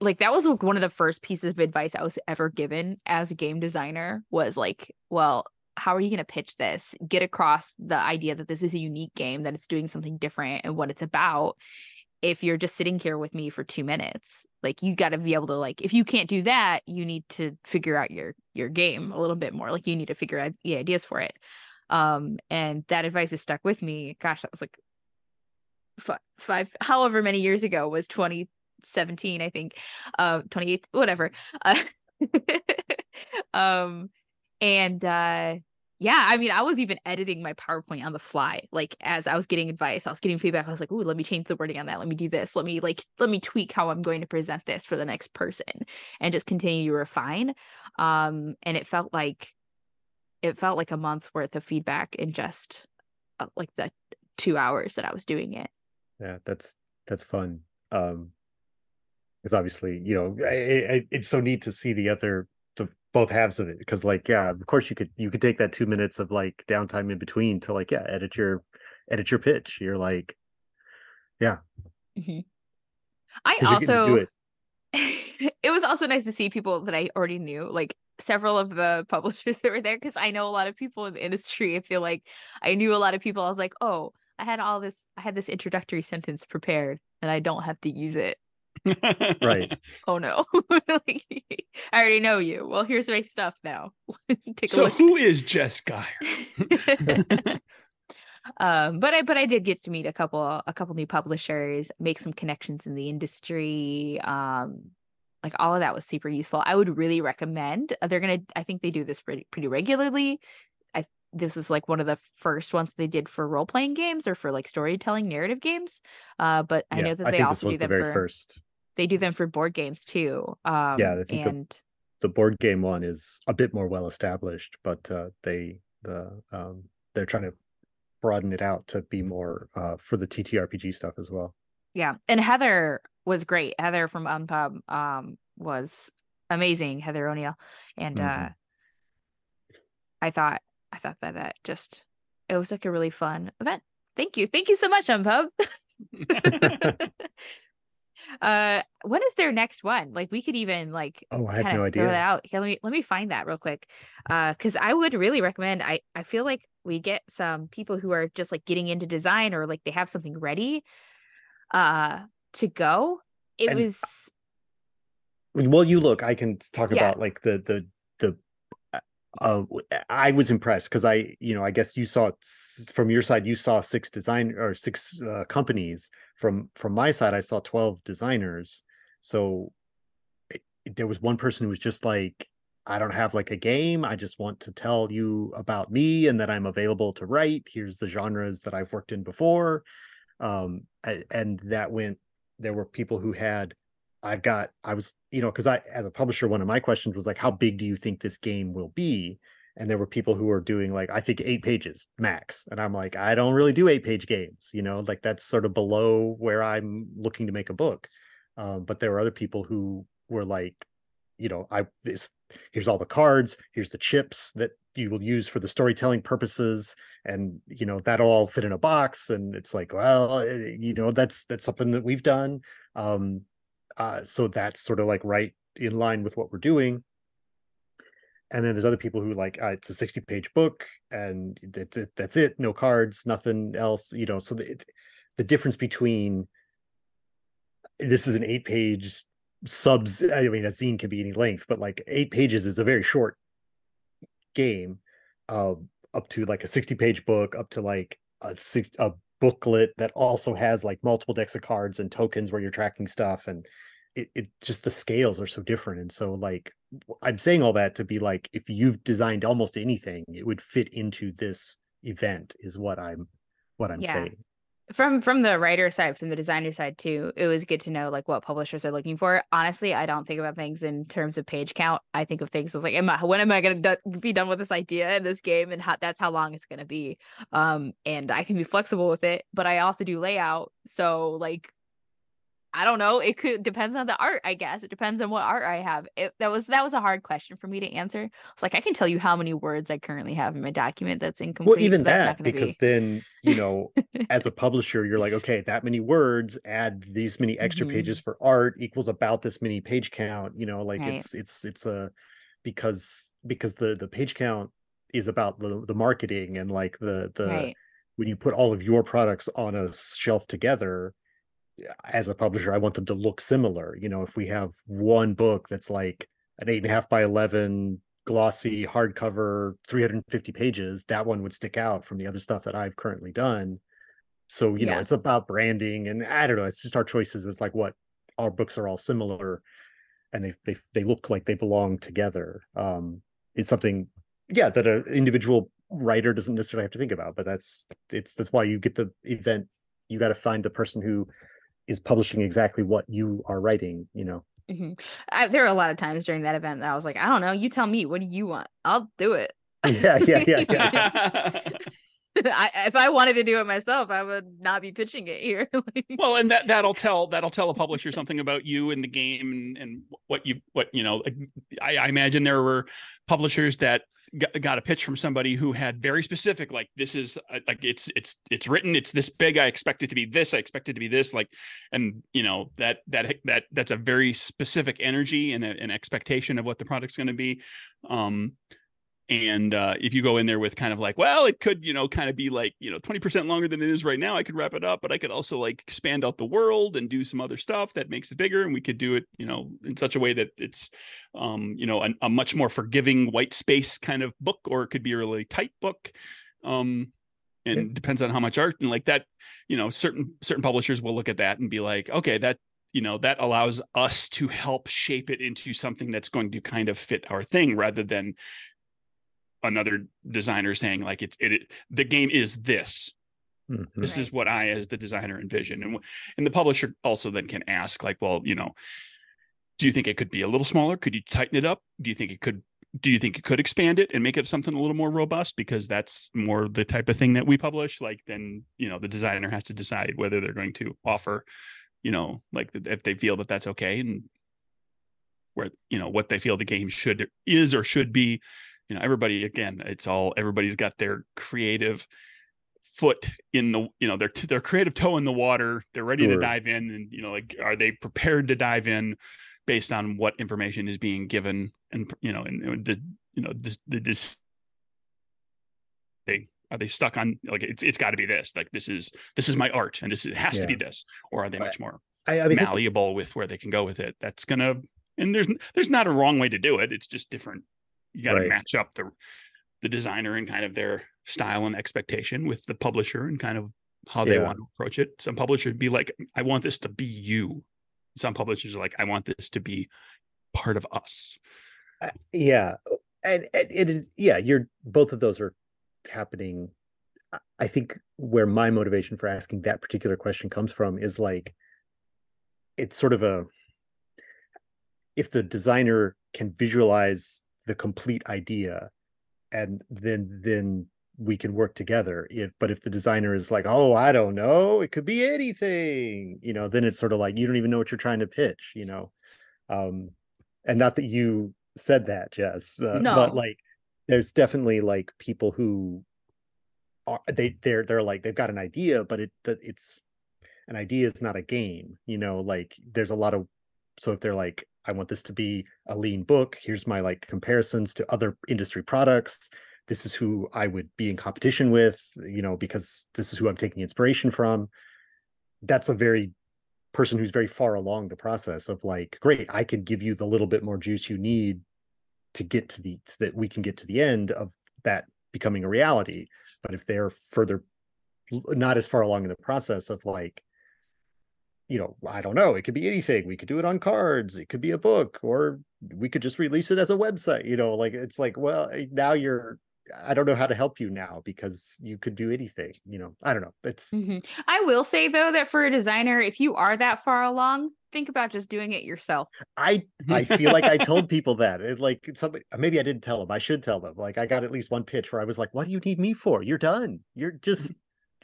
like that was one of the first pieces of advice i was ever given as a game designer was like well how are you going to pitch this? Get across the idea that this is a unique game that it's doing something different and what it's about if you're just sitting here with me for two minutes like you got to be able to like if you can't do that you need to figure out your your game a little bit more like you need to figure out the ideas for it. Um and that advice has stuck with me. Gosh that was like five, five however many years ago was 2017 i think uh 28 whatever. Uh, um and uh yeah, I mean, I was even editing my PowerPoint on the fly. Like as I was getting advice, I was getting feedback. I was like, "Ooh, let me change the wording on that. Let me do this. Let me like let me tweak how I'm going to present this for the next person and just continue to refine." Um and it felt like it felt like a month's worth of feedback in just uh, like the 2 hours that I was doing it. Yeah, that's that's fun. Um it's obviously, you know, I, I, it's so neat to see the other both halves of it because like yeah of course you could you could take that two minutes of like downtime in between to like yeah edit your edit your pitch. You're like yeah. Mm-hmm. i also it. it was also nice to see people that i already knew like several of the publishers that were there because i know a lot of people in the industry. I feel like i knew a lot of people. I was like oh i had all this i had this introductory sentence prepared and i don't have to use it right. Oh no. like, I already know you. Well, here's my stuff now. so who is Jess Geyer? um, but I but I did get to meet a couple a couple new publishers, make some connections in the industry. Um, like all of that was super useful. I would really recommend. Uh, they're gonna. I think they do this pretty pretty regularly. I this is like one of the first ones they did for role playing games or for like storytelling narrative games. Uh, but I know that they also do them the for first they do them for board games too. Um, yeah, I think and... the, the board game one is a bit more well established, but uh, they the um, they're trying to broaden it out to be more uh, for the TTRPG stuff as well. Yeah, and Heather was great. Heather from Unpub um, was amazing. Heather O'Neill, and mm-hmm. uh, I thought I thought that that just it was like a really fun event. Thank you, thank you so much, Unpub. uh when is their next one like we could even like oh i have no idea throw that out let me let me find that real quick uh because i would really recommend i i feel like we get some people who are just like getting into design or like they have something ready uh to go it and, was well you look i can talk yeah. about like the the the uh, I was impressed because I, you know, I guess you saw from your side, you saw six design or six uh, companies. From from my side, I saw twelve designers. So, there was one person who was just like I don't have like a game. I just want to tell you about me and that I'm available to write. Here's the genres that I've worked in before. Um, and that went, there were people who had, I've got, I was, you know, because I, as a publisher, one of my questions was like, how big do you think this game will be? And there were people who were doing like, I think eight pages max. And I'm like, I don't really do eight page games, you know, like that's sort of below where I'm looking to make a book. Um, but there were other people who were like, you know, I this here's all the cards, here's the chips that you will use for the storytelling purposes, and you know that'll all fit in a box. And it's like, well, eh, you know, that's that's something that we've done. Um, uh, so that's sort of like right in line with what we're doing. And then there's other people who like uh, it's a 60 page book and that's it, that's it, no cards, nothing else, you know. So the the difference between this is an eight page subs i mean a zine can be any length but like eight pages is a very short game uh, up to like a 60 page book up to like a six a booklet that also has like multiple decks of cards and tokens where you're tracking stuff and it, it just the scales are so different and so like i'm saying all that to be like if you've designed almost anything it would fit into this event is what i'm what i'm yeah. saying. From from the writer side from the designer side too it was good to know like what publishers are looking for. Honestly i don't think about things in terms of page count. I think of things as like am I, when am i going to do- be done with this idea in this game and how that's how long it's going to be. Um and i can be flexible with it but i also do layout. So like I don't know. It could depends on the art, I guess. It depends on what art I have. It, that was that was a hard question for me to answer. It's like I can tell you how many words I currently have in my document that's incomplete. Well, even that because be. then you know, as a publisher, you're like, okay, that many words, add these many extra mm-hmm. pages for art equals about this many page count. You know, like right. it's it's it's a because because the the page count is about the the marketing and like the the right. when you put all of your products on a shelf together as a publisher, I want them to look similar. You know, if we have one book that's like an eight and a half by 11 glossy hardcover, 350 pages, that one would stick out from the other stuff that I've currently done. So, you yeah. know, it's about branding and I don't know, it's just our choices. It's like what our books are all similar and they, they, they look like they belong together. Um, it's something, yeah, that an individual writer doesn't necessarily have to think about, but that's, it's, that's why you get the event. You got to find the person who is publishing exactly what you are writing you know mm-hmm. I, there are a lot of times during that event that i was like i don't know you tell me what do you want i'll do it yeah yeah yeah, yeah. I, if I wanted to do it myself, I would not be pitching it here. well, and that that'll tell that'll tell a publisher something about you and the game and, and what you what you know. I, I imagine there were publishers that got, a pitch from somebody who had very specific, like this is uh, like it's it's it's written, it's this big. I expect it to be this. I expect it to be this. Like, and you know that that that that's a very specific energy and a, an expectation of what the product's going to be. Um, and uh, if you go in there with kind of like well it could you know kind of be like you know 20% longer than it is right now i could wrap it up but i could also like expand out the world and do some other stuff that makes it bigger and we could do it you know in such a way that it's um you know a, a much more forgiving white space kind of book or it could be a really tight book um and yeah. depends on how much art and like that you know certain certain publishers will look at that and be like okay that you know that allows us to help shape it into something that's going to kind of fit our thing rather than another designer saying like it's it, it the game is this. Mm-hmm. this is what i as the designer envision. And and the publisher also then can ask like well you know do you think it could be a little smaller? Could you tighten it up? Do you think it could do you think it could expand it and make it something a little more robust? Because that's more the type of thing that we publish like then you know the designer has to decide whether they're going to offer you know like if they feel that that's okay and where you know what they feel the game should is or should be you know everybody again it's all everybody's got their creative foot in the you know their their creative toe in the water they're ready sure. to dive in and you know like are they prepared to dive in based on what information is being given and you know and, the you know this the this they are they stuck on like it's it's got to be this like this is this is my art and this it has yeah. to be this or are they much more I, I mean, malleable with where they can go with it that's gonna and there's there's not a wrong way to do it it's just different you got to right. match up the the designer and kind of their style and expectation with the publisher and kind of how they yeah. want to approach it. Some publishers be like, I want this to be you. Some publishers are like, I want this to be part of us. Uh, yeah, and, and it is. Yeah, you're both of those are happening. I think where my motivation for asking that particular question comes from is like it's sort of a if the designer can visualize the complete idea. And then then we can work together. If but if the designer is like oh i don't know. It could be anything you know then it's sort of like you don't even know what you're trying to pitch you know? Um and not that you said that jess uh, No. but like there's definitely like people who are they they're they're like they've got an idea but it that it's an idea is not a game you know? Like there's a lot of so if they're like i want this to be a lean book here's my like comparisons to other industry products. This is who i would be in competition with you know because this is who i'm taking inspiration from. That's a very person who's very far along the process of like great i can give you the little bit more juice you need to get to the so that we can get to the end of that becoming a reality. But if they're further not as far along in the process of like you know i don't know it could be anything we could do it on cards it could be a book or we could just release it as a website you know like it's like well eh, now you're i don't know how to help you now because you could do anything you know i don't know it's Mhm. I will say though that for a designer, if you are that far along, think about just doing it yourself. i i feel like i told people that it like somebody maybe i didn't tell them i should tell them like i got at least one pitch where i was like what do you need me for you're done you're just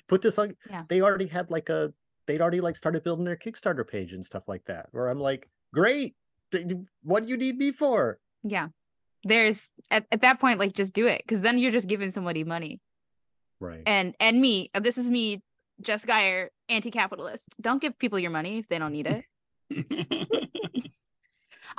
put this on Yeah. they already had like a they'd already like started building their kickstarter page and stuff like that where i'm like great what do you need me for Yeah. There's at, at that point, like just do it. Cause then you're just giving somebody money. right And and me, uh, this is me, Jess Geyer, anti-capitalist. Don't give people your money if they don't need it.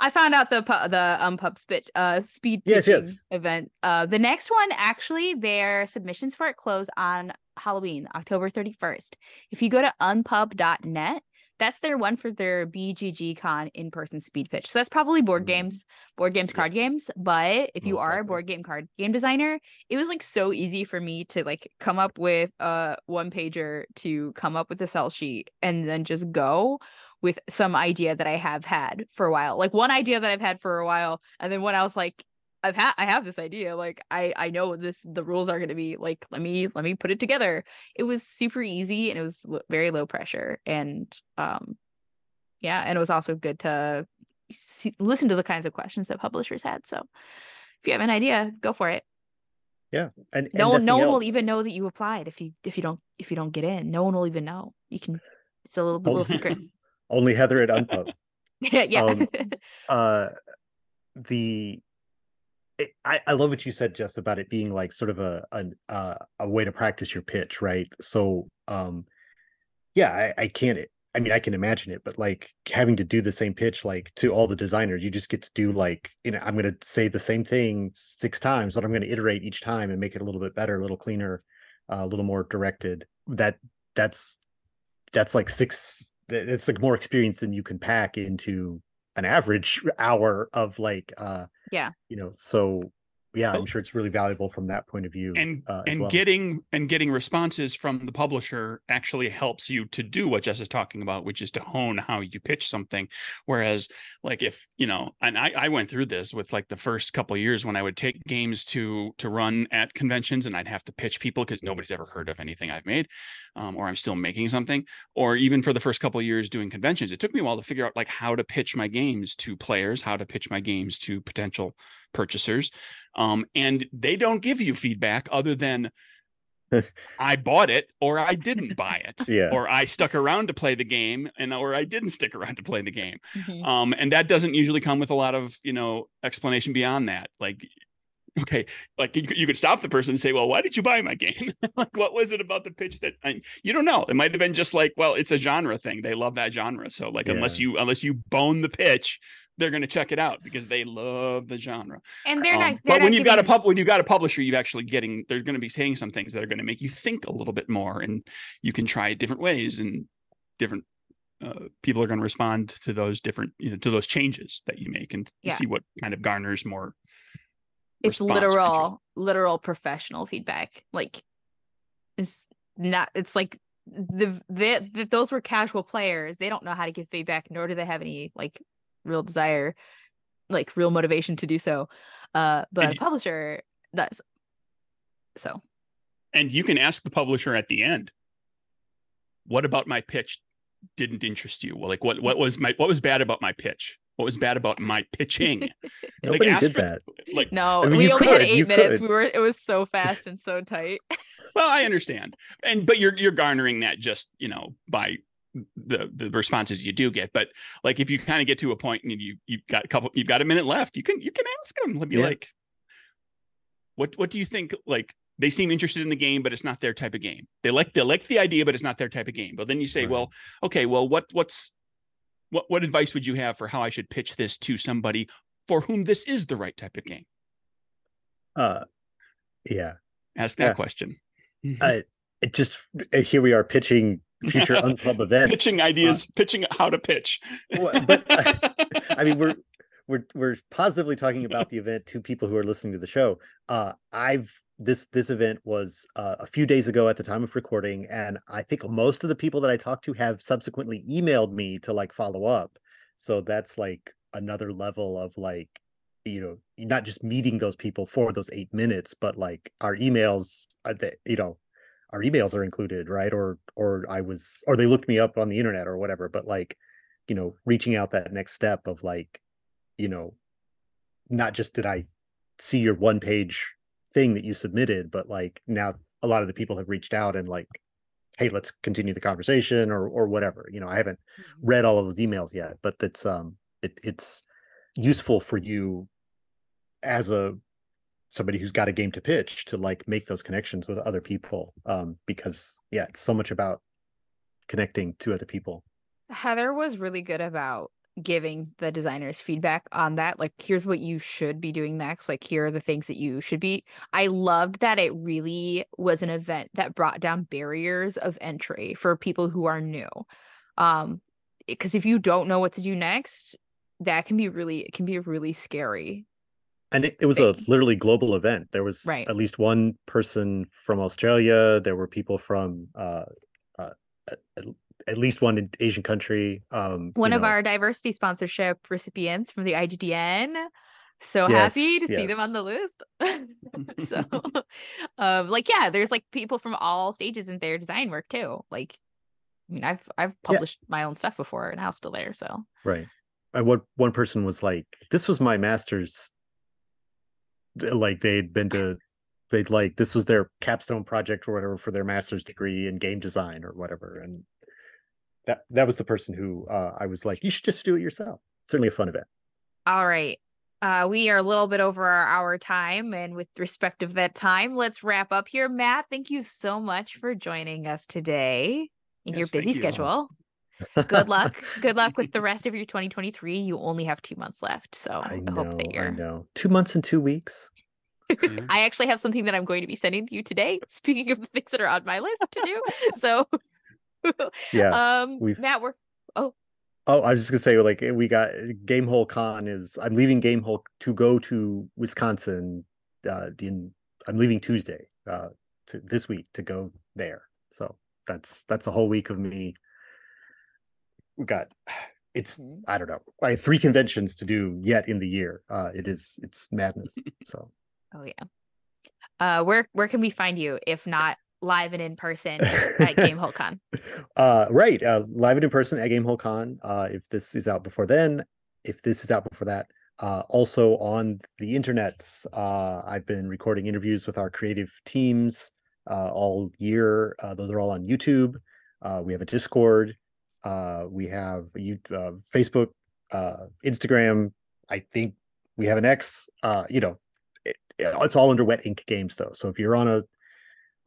I found out the pu- the um pub spit uh speed Yes, yes. event. Uh, the next one actually, their submissions for it close on Halloween, October thirty first. If you go to unpub.net, that's their one for their BGG Con in person speed pitch. So that's probably board Mm. games, board games, Yeah. card games. But if you Most are a board game card game designer, it was like so easy for me to like come up with a one pager to come up with a sell sheet and then just go with some idea that I have had for a while. Like one idea that I've had for a while, and then when I was like, I've had I have this idea. Like I I know this the rules are going to be. Like let me let me put it together. It was super easy and it was l- very low pressure and um yeah, and it was also good to see, listen to the kinds of questions that publishers had. So if you have an idea, go for it. and and No one no one will even know that you applied if you if you don't if you don't get in. No one will even know. You can it's a little little secret. only heather at unpub yeah. yeah. Um, uh the I, I love what you said just about it being like sort of a an, uh, a way to practice your pitch right? So um yeah I, I can't i mean i can imagine it but like having to do the same pitch like to all the designers you just get to do like you know i'm going to say the same thing six times but i'm going to iterate each time and make it a little bit better a little cleaner uh, a little more directed. That that's that's like six th- it's like more experience than you can pack into an average hour of like uh Yeah. you know so yeah i'm sure it's really valuable from that point of view and uh, and well. getting and getting responses from the publisher actually helps you to do what Jess is talking about, which is to hone how you pitch something. Whereas, like if you know, and I, I went through this with like the first couple of years when I would take games to to run at conventions and I'd have to pitch people because nobody's ever heard of anything I've made, um, or I'm still making something, or even for the first couple of years doing conventions, it took me a while to figure out like how to pitch my games to players, how to pitch my games to potential purchasers um, and they don't give you feedback other than I bought it or I didn't buy it, Yeah. or I stuck around to play the game and or I didn't stick around to play the game. Mhm. Um, and that doesn't usually come with a lot of you know explanation beyond that. Like, okay, like you, could- you could stop the person and say, "Well, why did you buy my game? like, what was it about the pitch that I, you don't know? It might have been just like, well, it's a genre thing. They love that genre, so like unless you unless you bone the pitch." They're going to check it out because they love the genre. And they're Um, not. They're but when you've got a pub, when you've got a publisher, you've actually getting they're going to be saying some things that are going to make you think a little bit more, and you can try it different ways, and different uh, people are going to respond to those different you know to those changes that you make, and Yeah. see what kind of garners more. it's or interest. literal literal professional feedback like it's not it's like the, the, the those were casual players they don't know how to give feedback nor do they have any like real desire like real motivation to do so. Uh, but And a publisher does. So And you can ask the publisher at the end, what about my pitch didn't interest you? Well, like what what was my what was bad about my pitch? What was bad about my pitching? Nobody ask did for- that. Like, no, I mean, we you only had eight minutes. could. We were it was so fast and so tight. well, I understand. And but you're you're garnering that just, you know, by the the responses you do get. But like if you kind of get to a point and you you've got a couple you've got a minute left, you can you can ask them. Be Yeah. like, what what do you think like they seem interested in the game, but it's not their type of game. They like they like the idea, but it's not their type of game. But then you say, Right. well, okay, well, what what's what what advice would you have for how I should pitch this to somebody for whom this is the right type of game? Uh, yeah. Ask that Yeah. question. I, it just here we are pitching future unclub events. pitching ideas, pitching how to pitch. But I mean, we're we're we're positively talking about the event to people who are listening to the show. Uh, I've this this event was uh, a few days ago at the time of recording, and I think most of the people that I talked to have subsequently emailed me to like follow up. So that's like another level of like you know not just meeting those people for those eight minutes, but like our emails are that you know our emails are included, right? Or or I was or they looked me up on the internet or whatever. But like you know reaching out that next step of like you know not just did i see your one page thing that you submitted but like now a lot of the people have reached out and like hey let's continue the conversation or or whatever you know i haven't read all of those emails yet but it's um it, it's useful for you as a somebody who's got a game to pitch to like make those connections with other people um because yeah it's so much about connecting to other people Heather was really good about giving the designers feedback on that. Like, here's what you should be doing next. Like, here are the things that you should be. I loved that it really was an event that brought down barriers of entry for people who are new. Um, because if you don't know what to do next, that can be really, it can be really scary. And it, it was a literally global event. There was Right. at least one person from Australia. There were people from uh, uh, at, least one Asian country. Um, One of know, our diversity sponsorship recipients from the IGDN. So happy to Yes, see them on the list. so, um, like, yeah, there's like people from all stages in their design work too. Like, I mean, I've I've published my own stuff before, and I'll still there. So, right. And what one person was like, "This was my master's." Like they'd been to, they'd like this was their capstone project or whatever for their master's degree in game design or whatever, and that that was the person who uh, I was like, "You should just do it yourself." Certainly a fun event. all right. Uh, we are a little bit over our hour time, and with respect of that time, let's wrap up here. Matt, thank you so much for joining us today in your Yes, thank busy you. schedule. Good luck. Good luck with the rest of your 2023. You only have two months left, so I I, know. hope that you're. I know. Two months and two weeks. I actually have something that I'm going to be sending to you today. Speaking of the things that are on my list to do, so Yeah. um, we've- Matt, we're Oh, Oh, I was just gonna say, like, we got Gamehole Con is. I'm leaving Gamehole to go to Wisconsin. Uh, in I'm leaving Tuesday. Uh, to this week to go there. So that's that's a whole week of me. We got. It's Mhm. I don't know. I have three conventions to do yet in the year. Uh, it is it's madness. So oh yeah. Uh, where where can we find you if not live and in person at Gamehole Con? uh right uh live and in person at gamehole con uh if this is out before then if this is out before that uh also on the internets uh i've been recording interviews with our creative teams uh all year uh those are all on youtube uh we have a discord uh we have you uh, facebook uh instagram i think we have an x uh you know it, it's all under wet ink games though so if you're on a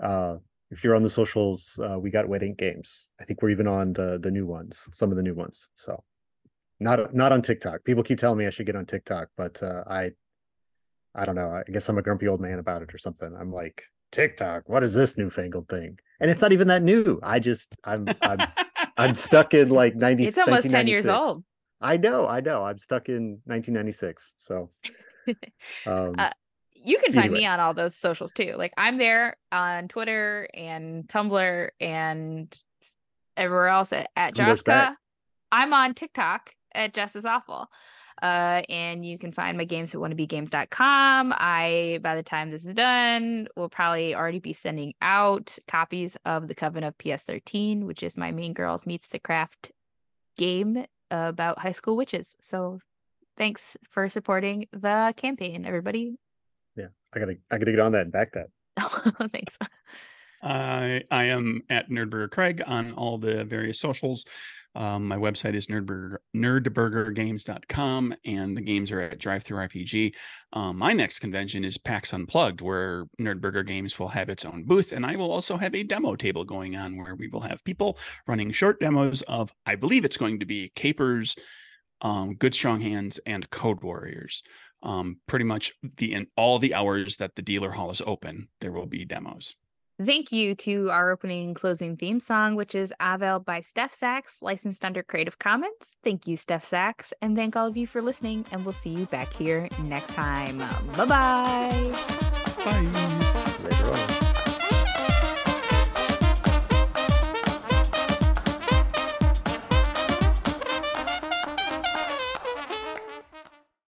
uh if you're on the socials, uh, we got Wet Ink Games. I think we're even on the the new ones, some of the new ones. So not not on TikTok. People keep telling me I should get on TikTok, but uh, I I don't know. I guess I'm a grumpy old man about it or something. I'm like TikTok. What is this newfangled thing? And it's not even that new. I just I'm I'm I'm stuck in like 90. It's almost 10 years old. I know, I know. I'm stuck in 1996. So um, Uh, You can find me on all those socials too. Like I'm there on Twitter and Tumblr and everywhere else at, at back. I'm on TikTok at Jess is Awful. Uh, and you can find my games at wannabegames.com. I, by the time this is done, will probably already be sending out copies of The Coven of PS13, which is my Mean Girls Meets the Craft game about high school witches. So thanks for supporting the campaign, everybody. Yeah, I gotta I gotta get on that and back that. thanks. I I am at Nerdburger Craig on all the various socials. Um, my website is nerdburger, nerdburgergames.com, and the games are at DriveThruRPG. Um, my next convention is PAX Unplugged, where Nerdburger Games will have its own booth, and I will also have a demo table going on where we will have people running short demos of, I believe it's going to be Capers, um, Good Strong Hands, and Code Warriors. Um, pretty much the in all the hours that the dealer hall is open, there will be demos. Thank you to our opening and closing theme song, which is Avel by Steph Sachs, licensed under Creative Commons. Thank you, Steph Sachs, and thank all of you for listening, and we'll see you back here next time. Bye-bye. Bye. Later on.